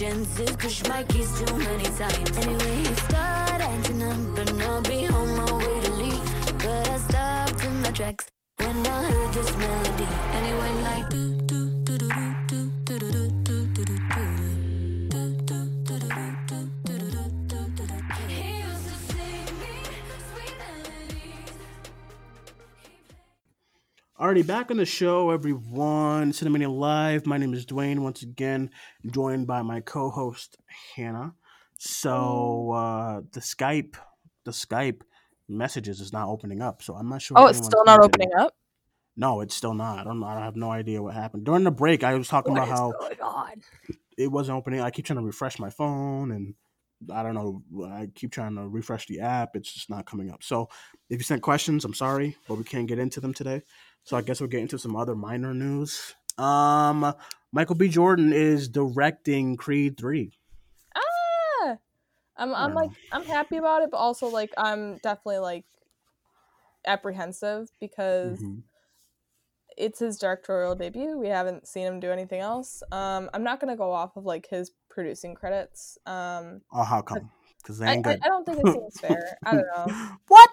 chances, my keys too many times. Anyway, he started acting up, and I'll be on my way to leave. But I stopped in my tracks when I heard this melody. And it went like do, do, do, do, do, Alrighty, back on the show, everyone. Cinemania Live. My name is Duane. Once again, joined by my co-host Hannah. So uh, the Skype, the Skype messages is not opening up. So I'm not sure. Oh, it's still not opening any- up. No, it's still not. I don't. know. I have no idea what happened during the break. I was talking What about how going on? it wasn't opening. I keep trying to refresh my phone, and I don't know. I keep trying to refresh the app. It's just not coming up. So if you sent questions, I'm sorry, but we can't get into them today. So I guess we'll get into some other minor news. Um, Michael B. Jordan is directing Creed Three. Ah, I'm I'm Yeah. like I'm happy about it, but also like I'm definitely like apprehensive because Mhm. it's his directorial debut. We haven't seen him do anything else. Um, I'm not gonna go off of like his producing credits. Um, Oh, how come? Because I, I. I don't think it seems fair. I don't know. what?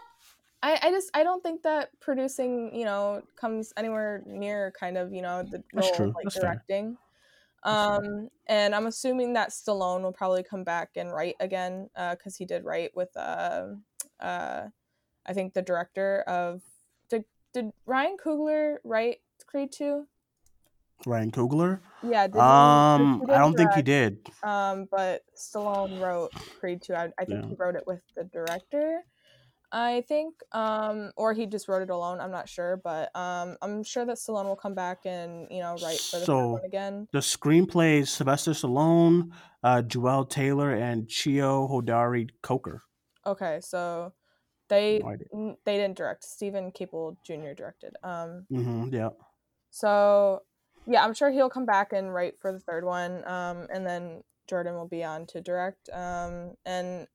I, I just I don't think that producing you know comes anywhere near kind of you know the That's role true. of like That's directing. Um, and I'm assuming that Stallone will probably come back and write again because he did write with uh, uh, I think the director of did did Ryan Coogler write Creed two? Ryan Coogler? Yeah, did he- Um, he I don't think he did. Um, but Stallone wrote Creed 2. I, I think Yeah. he wrote it with the director. I think, um, or he just wrote it alone. I'm not sure, but um, I'm sure that Stallone will come back and you know write for the third So- one again. The screenplay is Sylvester Stallone, uh, Juel Taylor, and Cheo Hodari Coker. Okay, so they No they didn't direct. Steven Caple Jr. directed. Um, hmm yeah. so yeah, I'm sure he'll come back and write for the third one. Um, and then Jordan will be on to direct. Um, and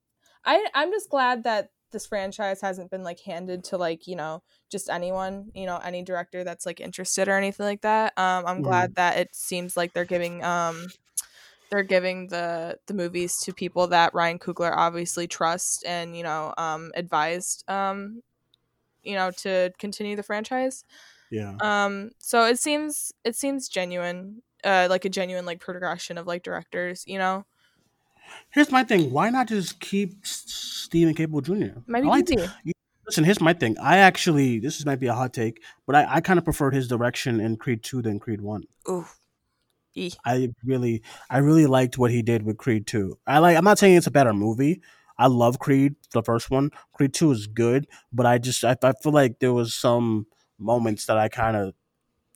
I I'm just glad that this franchise hasn't been like handed to like you know just anyone you know any director that's like interested or anything like that. Um, I'm Mhm. glad that it seems like they're giving um they're giving the the movies to people that Ryan Coogler obviously trusts and you know um advised um you know to continue the franchise. Yeah. Um, so it seems it seems genuine, uh, like a genuine like progression of like directors, you know. Here's my thing. Why not just keep Steven Caple Jr.? Might I be like busy. you- listen, here's my thing. I actually, this is, might be a hot take, but I, I kind of preferred his direction in Creed 2 than Creed 1. Ooh. I really, I really liked what he did with Creed 2. I like, I'm not saying it's a better movie. I love Creed, the first one. Creed 2 is good, but I just, I, I feel like there was some moments that I kind of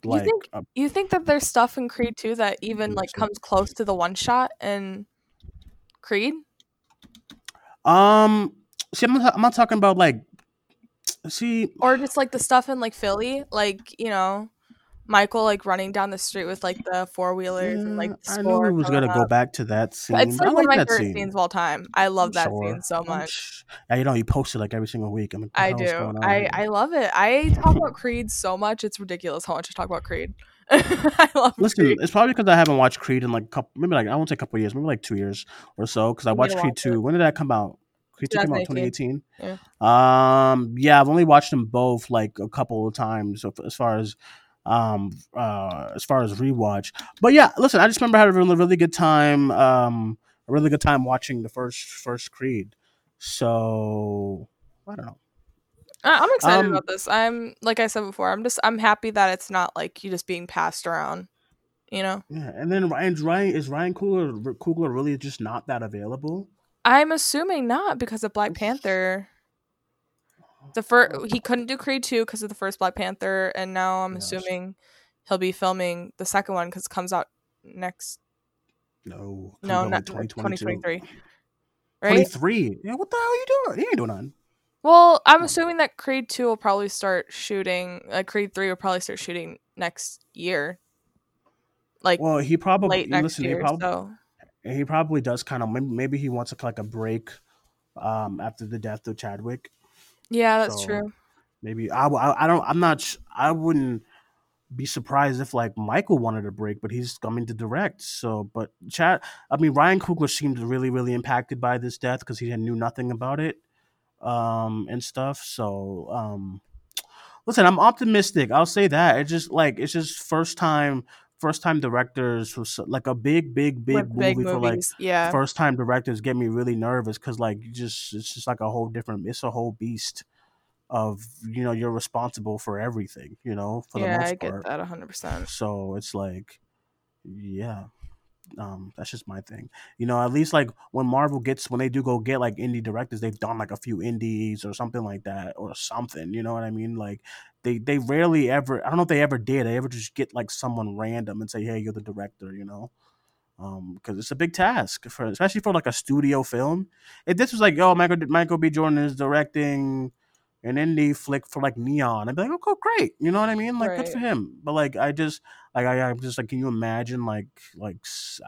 You like. think- uh, You think that there's stuff in Creed 2 that even like comes close to the one shot in Creed? um, see, I'm not, I'm not talking about like, see, Or just like the stuff in like Philly, like, you know, Michael like running down the street with like the four wheelers and like the I knew we was gonna go back to that scene. It's I like one of my that favorite scene. scenes of all time. I love that Sure. scene so much. Yeah, you know, you post it like every single week. I'm like, I do. I? I love it. I talk about Creed so much. It's ridiculous how much I talk about Creed. I love Listen, Creed. it's probably because I haven't watched Creed in like a couple, maybe like I won't say a couple years, maybe like two years or so. Because I watched Creed two. When did that come out? Creed two came out 2018. 2018. Um, yeah, I've only watched them both like a couple of times. As far as um uh as far as rewatch, but yeah, listen, I just remember having a really, really good time. Um, a really good time watching the first first Creed. So I don't know. I- I'm excited Um, about this. I'm like I said before. I'm just I'm happy that it's not like you just being passed around. You know. Yeah, and then Ryan's Ryan is Ryan Coogler Coogler really just not that available? I'm assuming not because of Black Panther. The first he couldn't do Creed two because of the first Black Panther, and now I'm Yes. assuming he'll be filming the second one because it comes out next. No, No, not in 2023. Right? 23. Yeah, what the hell are you doing? He ain't doing nothing. Well, I'm assuming that Creed two will probably start shooting. Like Creed three will probably start shooting next year, like Well, he probably listen. year. he probably so he probably does kind of maybe, he wants like a break um after the death of Chadwick. yeah, that's So, true. Maybe I I don't I'm not sh- I wouldn't be surprised if like Michael wanted a break, but he's coming to direct. So, but Chad, I mean Ryan Coogler seemed really really impacted by this death because he knew nothing about it um and stuff. So, um listen, I'm optimistic. I'll say that. It's just like it's just first time first time directors who like a big big big With movie big for like yeah. first time directors get me really nervous because like just it's just like a whole different it's a whole beast of you know you're responsible for everything you know for the yeah, most I get part that 100. percent so it's like yeah um that's just my thing. You know at least like when marvel gets when they do go get like indie directors they've done like a few indies or something like that or something you know what i mean? Like they they rarely ever i don't know if they ever did they ever just get like someone random and say hey you're the director you know? Um because it's a big task for especially for like a studio film. If this was like oh michael michael b. Jordan is directing an indie flick for like neon. I'd be like oh cool, great you know what i mean? Like good for him. But like i just like I, i'm just like can you imagine like like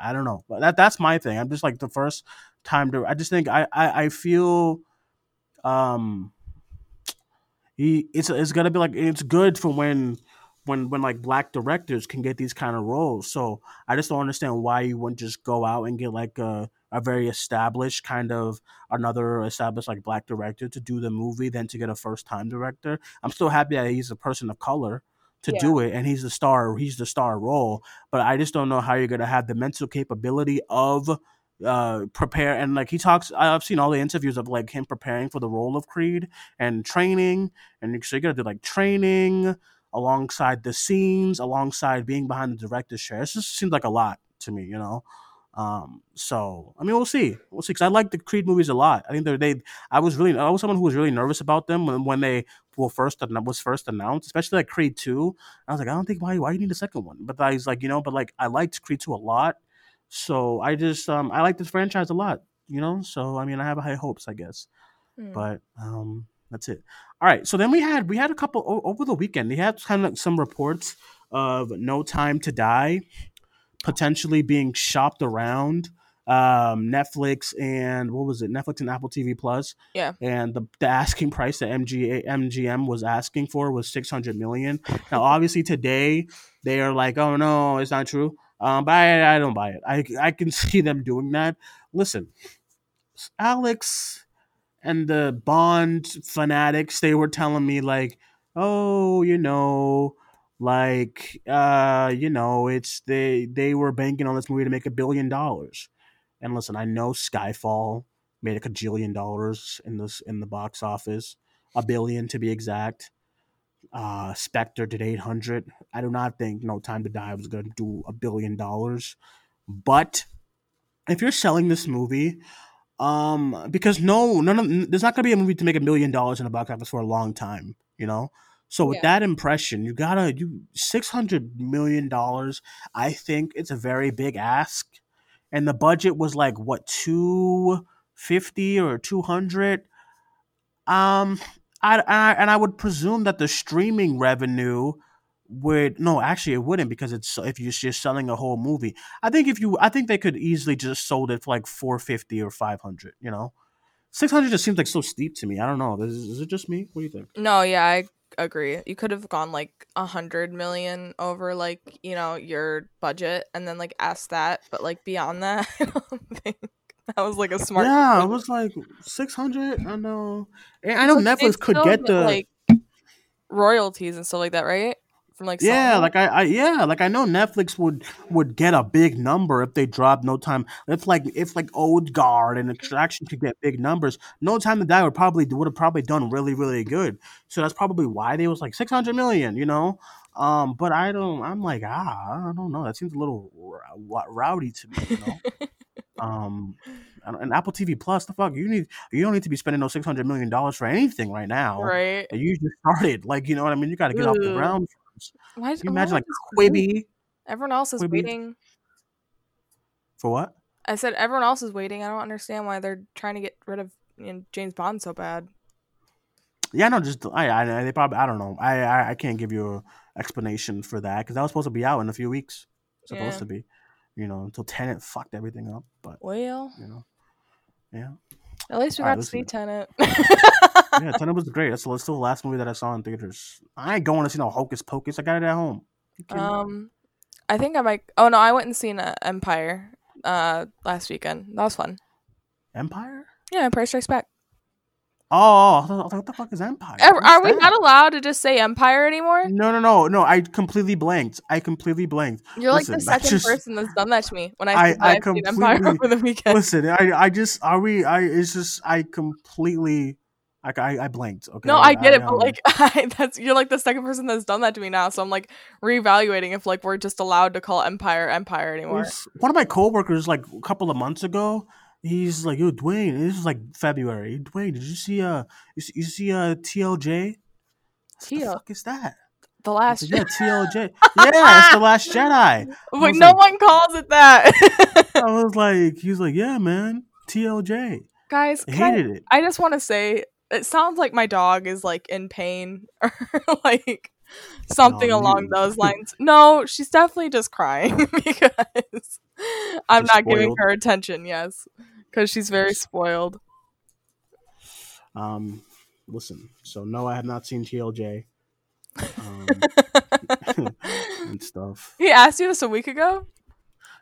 I don't know. But that that's my thing. I'm just like the first time to i just think i i, I feel um he it's it's gonna be like it's good for when when when like black directors can get these kind of roles. So I just don't understand why you wouldn't just go out and get like a a very established kind of another established like black director to do the movie than to get a first time director. I'm still happy that he's a person of color to Yeah. do it and he's the star he's the star role but i just don't know how you're going to have the mental capability of uh prepare and like he talks i've seen all the interviews of like him preparing for the role of creed and training and so you gotta do like training alongside the scenes alongside being behind the director's chair it just seems like a lot to me you know um so i mean we'll see. We'll see because i like the creed movies a lot. I think they're they i was really i was someone who was really nervous about them when, when they were first was first announced especially like creed 2 i was like i don't think why why you need a second one? But i was like you know but like i liked creed 2 a lot so i just um i like this franchise a lot you know? So i mean i have high hopes i guess. Hmm. but um that's it. All right so then we had we had a couple over the weekend they had kind of like some reports of no time to die potentially being shopped around um netflix and what was it? Netflix and apple tv plus. Yeah. and the, the asking price that MGA, mgm was asking for was 600 million. Now obviously today they are like oh no it's not true. Um but i, I don't buy it. I, I can see them doing that. Listen alex and the Bond fanatics, they were telling me like, oh, you know, like, uh, you know, it's they they were banking on this movie to make a billion dollars. And listen, I know Skyfall made a cajillion dollars in this in the box office, a billion to be exact. Uh, Spectre did eight hundred. I do not think No Time to Die was to do a billion dollars, but if you're selling this movie um, because no, none of there's not gonna be a movie to make a million dollars in the box office for a long time, you know. So with Yeah. that impression, you gotta you six hundred million dollars. I think it's a very big ask, and the budget was like what two fifty or two hundred. Um, I, I and I would presume that the streaming revenue would no actually it wouldn't because it's if you're just selling a whole movie i think if you i think they could easily just sold it for like 450 or 500 you know 600 just seems like so steep to me i don't know is, is it just me what do you think No, yeah, I agree. You could have gone like a hundred million over like you know your budget, and then like asked that. But like beyond that, I don't think that was like a smart. yeah it was like 600 i know and i know netflix could get the like royalties and stuff like that, right? From like yeah selling like I, I yeah like i know netflix would would get a big number if they dropped no time if like if like old guard and extraction could get big numbers no time to die would probably would have probably done really really good. So that's probably why they was like 600 million you know? Um but i don't i'm like ah i don't know that seems a little r- rowdy to me you know? Um and apple tv plus the fuck you need you don't need to be spending no 600 million dollars for anything right now right? and you just started like you know what i mean? You got to get off the ground Why Can you imagine like Quibi? Quibi Everyone else is Quibi? waiting. for what? I said everyone else is waiting. I don't understand why they're trying to get rid of you know, James Bond so bad. Yeah, no, just I, I, they probably I don't know. I, I, I can't give you an explanation for that because that was supposed to be out in a few weeks. Supposed Yeah. to be, you know, until Tenet fucked everything up. But Well, you know, yeah, at least we got to see. Tenet. yeah, Tenet was great. That's, that's still the last movie that I saw in theaters. I ain't going to see no Hocus Pocus. I got it at home. Um, I think I might. Oh no, I went and seen uh, Empire uh last weekend. That was fun. Empire? Yeah, Empire Strikes Back. Oh, I I what the fuck is Empire? Are, are we not allowed to just say Empire anymore? No, no, no, no. I completely blanked. I completely blanked. You're like the second just- person that's done that to me when I, I- I I've Empire completely- over the weekend. Listen, I, I just are we? I it's just I completely, like I, I blanked. Okay, No, I get it, but like I, that's you're like the second person that's done that to me now. So I'm like reevaluating if like we're just allowed to call Empire Empire anymore. one of my coworkers like a couple of months ago. He's like, "Yo, Duane." This is like February. Duane, did you see uh, you see, you see uh, TLJ? What the is that? The last, said, yeah, TLJ. yeah, it's the Last Jedi. but no like- one calls it that. I was like, he was like, yeah, man, TLJ. Guys, I can I, hated it. I just want to say it sounds like my dog is like in pain or like something No, along those lines. No, she's definitely just crying because I'm She's not giving her attention. Yes, because she's very spoiled. Um, listen. So no, I have not seen TLJ. Um, and stuff. he asked you this a week ago.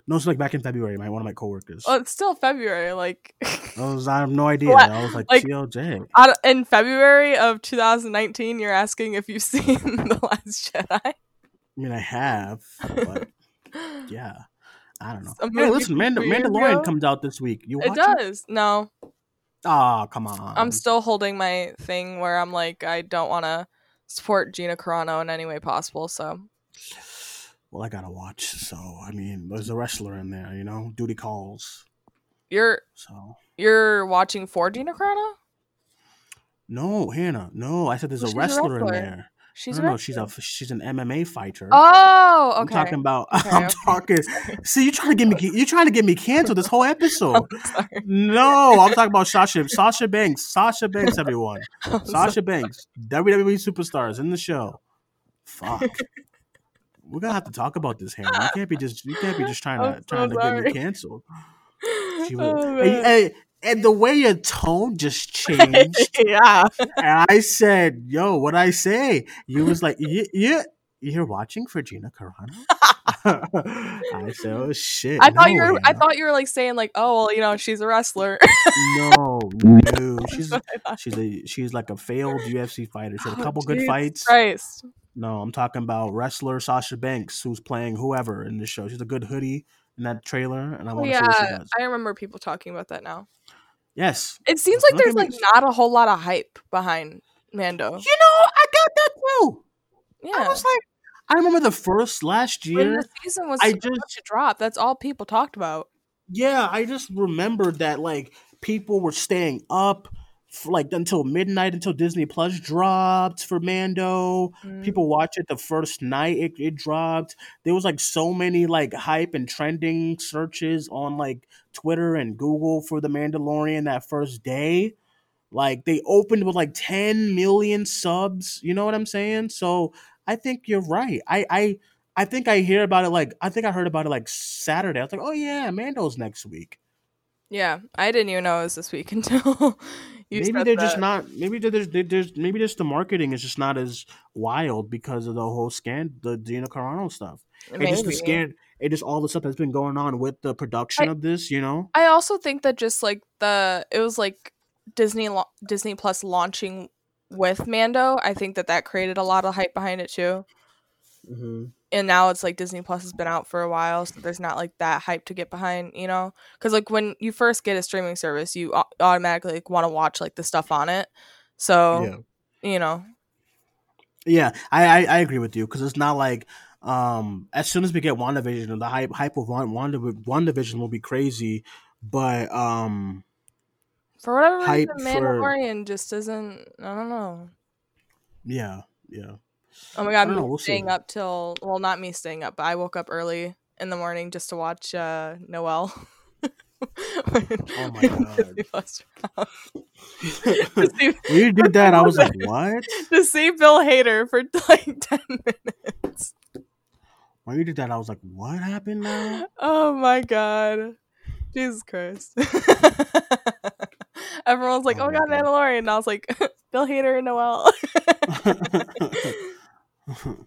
No, it's like back in February. My one of my coworkers. Well, it's still February. Like, I was, I have no idea. What? I was like, Like- TLJ. in February of 2019, you're asking if you've seen The Last Jedi. I mean, I have, but yeah, I don't know. Hey, listen, Mand- Mandalorian comes out this week. You It does. No, Oh, come on. I'm still holding my thing where I'm like, I don't want to support Gina Carano in any way possible. So Well, I gotta watch. So I mean, there's a wrestler in there. You know, duty calls. you're So you're watching for Gina Carano. no, Hannah. No, I said there's Well, a she's a wrestler, wrestler. in there. She's no, she's a she's an MMA fighter. Oh, okay. I'm talking about. Okay, I'm okay. talking. See, you're trying to get me. You're trying to get me canceled this whole episode. I'm. No, I'm talking about Sasha. Sasha Banks. Sasha Banks. Everyone. I'm Sasha sorry. Banks. WWE superstars in the show. Fuck. We're gonna have to talk about this, Hannah. You can't be just. You can't be just trying to so trying to get me canceled. She Oh, was, and, and- and the way your tone just changed. yeah. and I said, "Yo, what I say?" You was like, "Yeah, yeah." You're watching for Gina Carano? I said, "Oh shit!" I thought no, you were. I thought you were like saying like, oh well, you know, she's a wrestler. no, no. She's That's what I thought. she's a she's like a failed UFC fighter. She had a Oh, couple good fights. Christ. No, I'm talking about wrestler Sasha Banks, who's playing whoever in the show. She's a good hoodie in that trailer, and I Oh, want to see what she yeah, does. I remember people talking about that now. Yes, It seems like there's like not a whole lot of hype behind Mando. you know, I got that too. Yeah. I was like, I remember the first last when year. the season was I just- to drop, that's all people talked about. Yeah, I just remembered that like people were staying up like until midnight until Disney Plus dropped for Mando. Mm. People watch it the first night it, it dropped. There was like so many like hype and trending searches on like Twitter and Google for the Mandalorian that first day. Like they opened with like 10 million subs, you know what I'm saying? So I think you're right. I I I think I hear about it like I think I heard about it like Saturday. I was like, oh yeah, Mando's next week. Yeah, I didn't even know it was this week until maybe they're just not. Maybe they're, there's maybe just the marketing is just not as wild because of the whole scan the Gina Carano stuff. It just the scan. It just all the stuff that's been going on with the production I- of this. You know. I also think that just like the it was like Disney Disney Plus launching with Mando. I think that that created a lot of hype behind it too. Mm-hmm. And now it's like Disney Plus has been out for a while, so there's not like that hype to get behind, you know? Because like when you first get a streaming service, you au- automatically like, want to watch like the stuff on it. So Yeah. you know, Yeah, I I, I agree with you because it's not like um as soon as we get WandaVision, the hype hype of Wanda Wanda WandaVision will be crazy, but um for whatever reason, for- just isn't. I don't know. yeah yeah Oh my god, me know, we'll staying see. up till well, not me staying up, but I woke up early in the morning just to watch uh Noelle. oh my God. when you did that, I was like, what? to see Bill Hader for like ten minutes. When you did that, I was like, what happened now? Oh my god. Jesus Christ. Everyone's like, Oh oh, my god, God. Mandalorian. And I was like, Bill Hader and Noelle.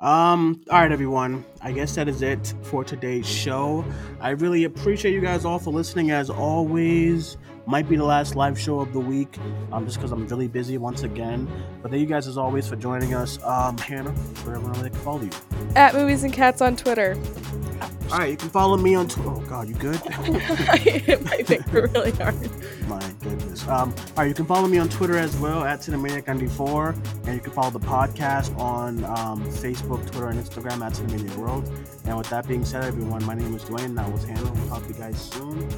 Um, all right, everyone. I guess that is it for today's show. I really appreciate you guys all for listening as always. Might be the last live show of the week, um, just because I'm really busy once again. But thank you guys as always for joining us. Um, Hannah, where everyone they can follow you. At Movies and Cats on Twitter. All right, you can follow me on Twitter. Oh God, you good? I hit my finger really hard. My goodness. Um, all right, you can follow me on Twitter as well at Cinemaniac94, and you can follow the podcast on um, Facebook, Twitter, and Instagram at Cinemaniac World. And with that being said, everyone, my name is Duane. That was Hannah. We'll talk to you guys soon.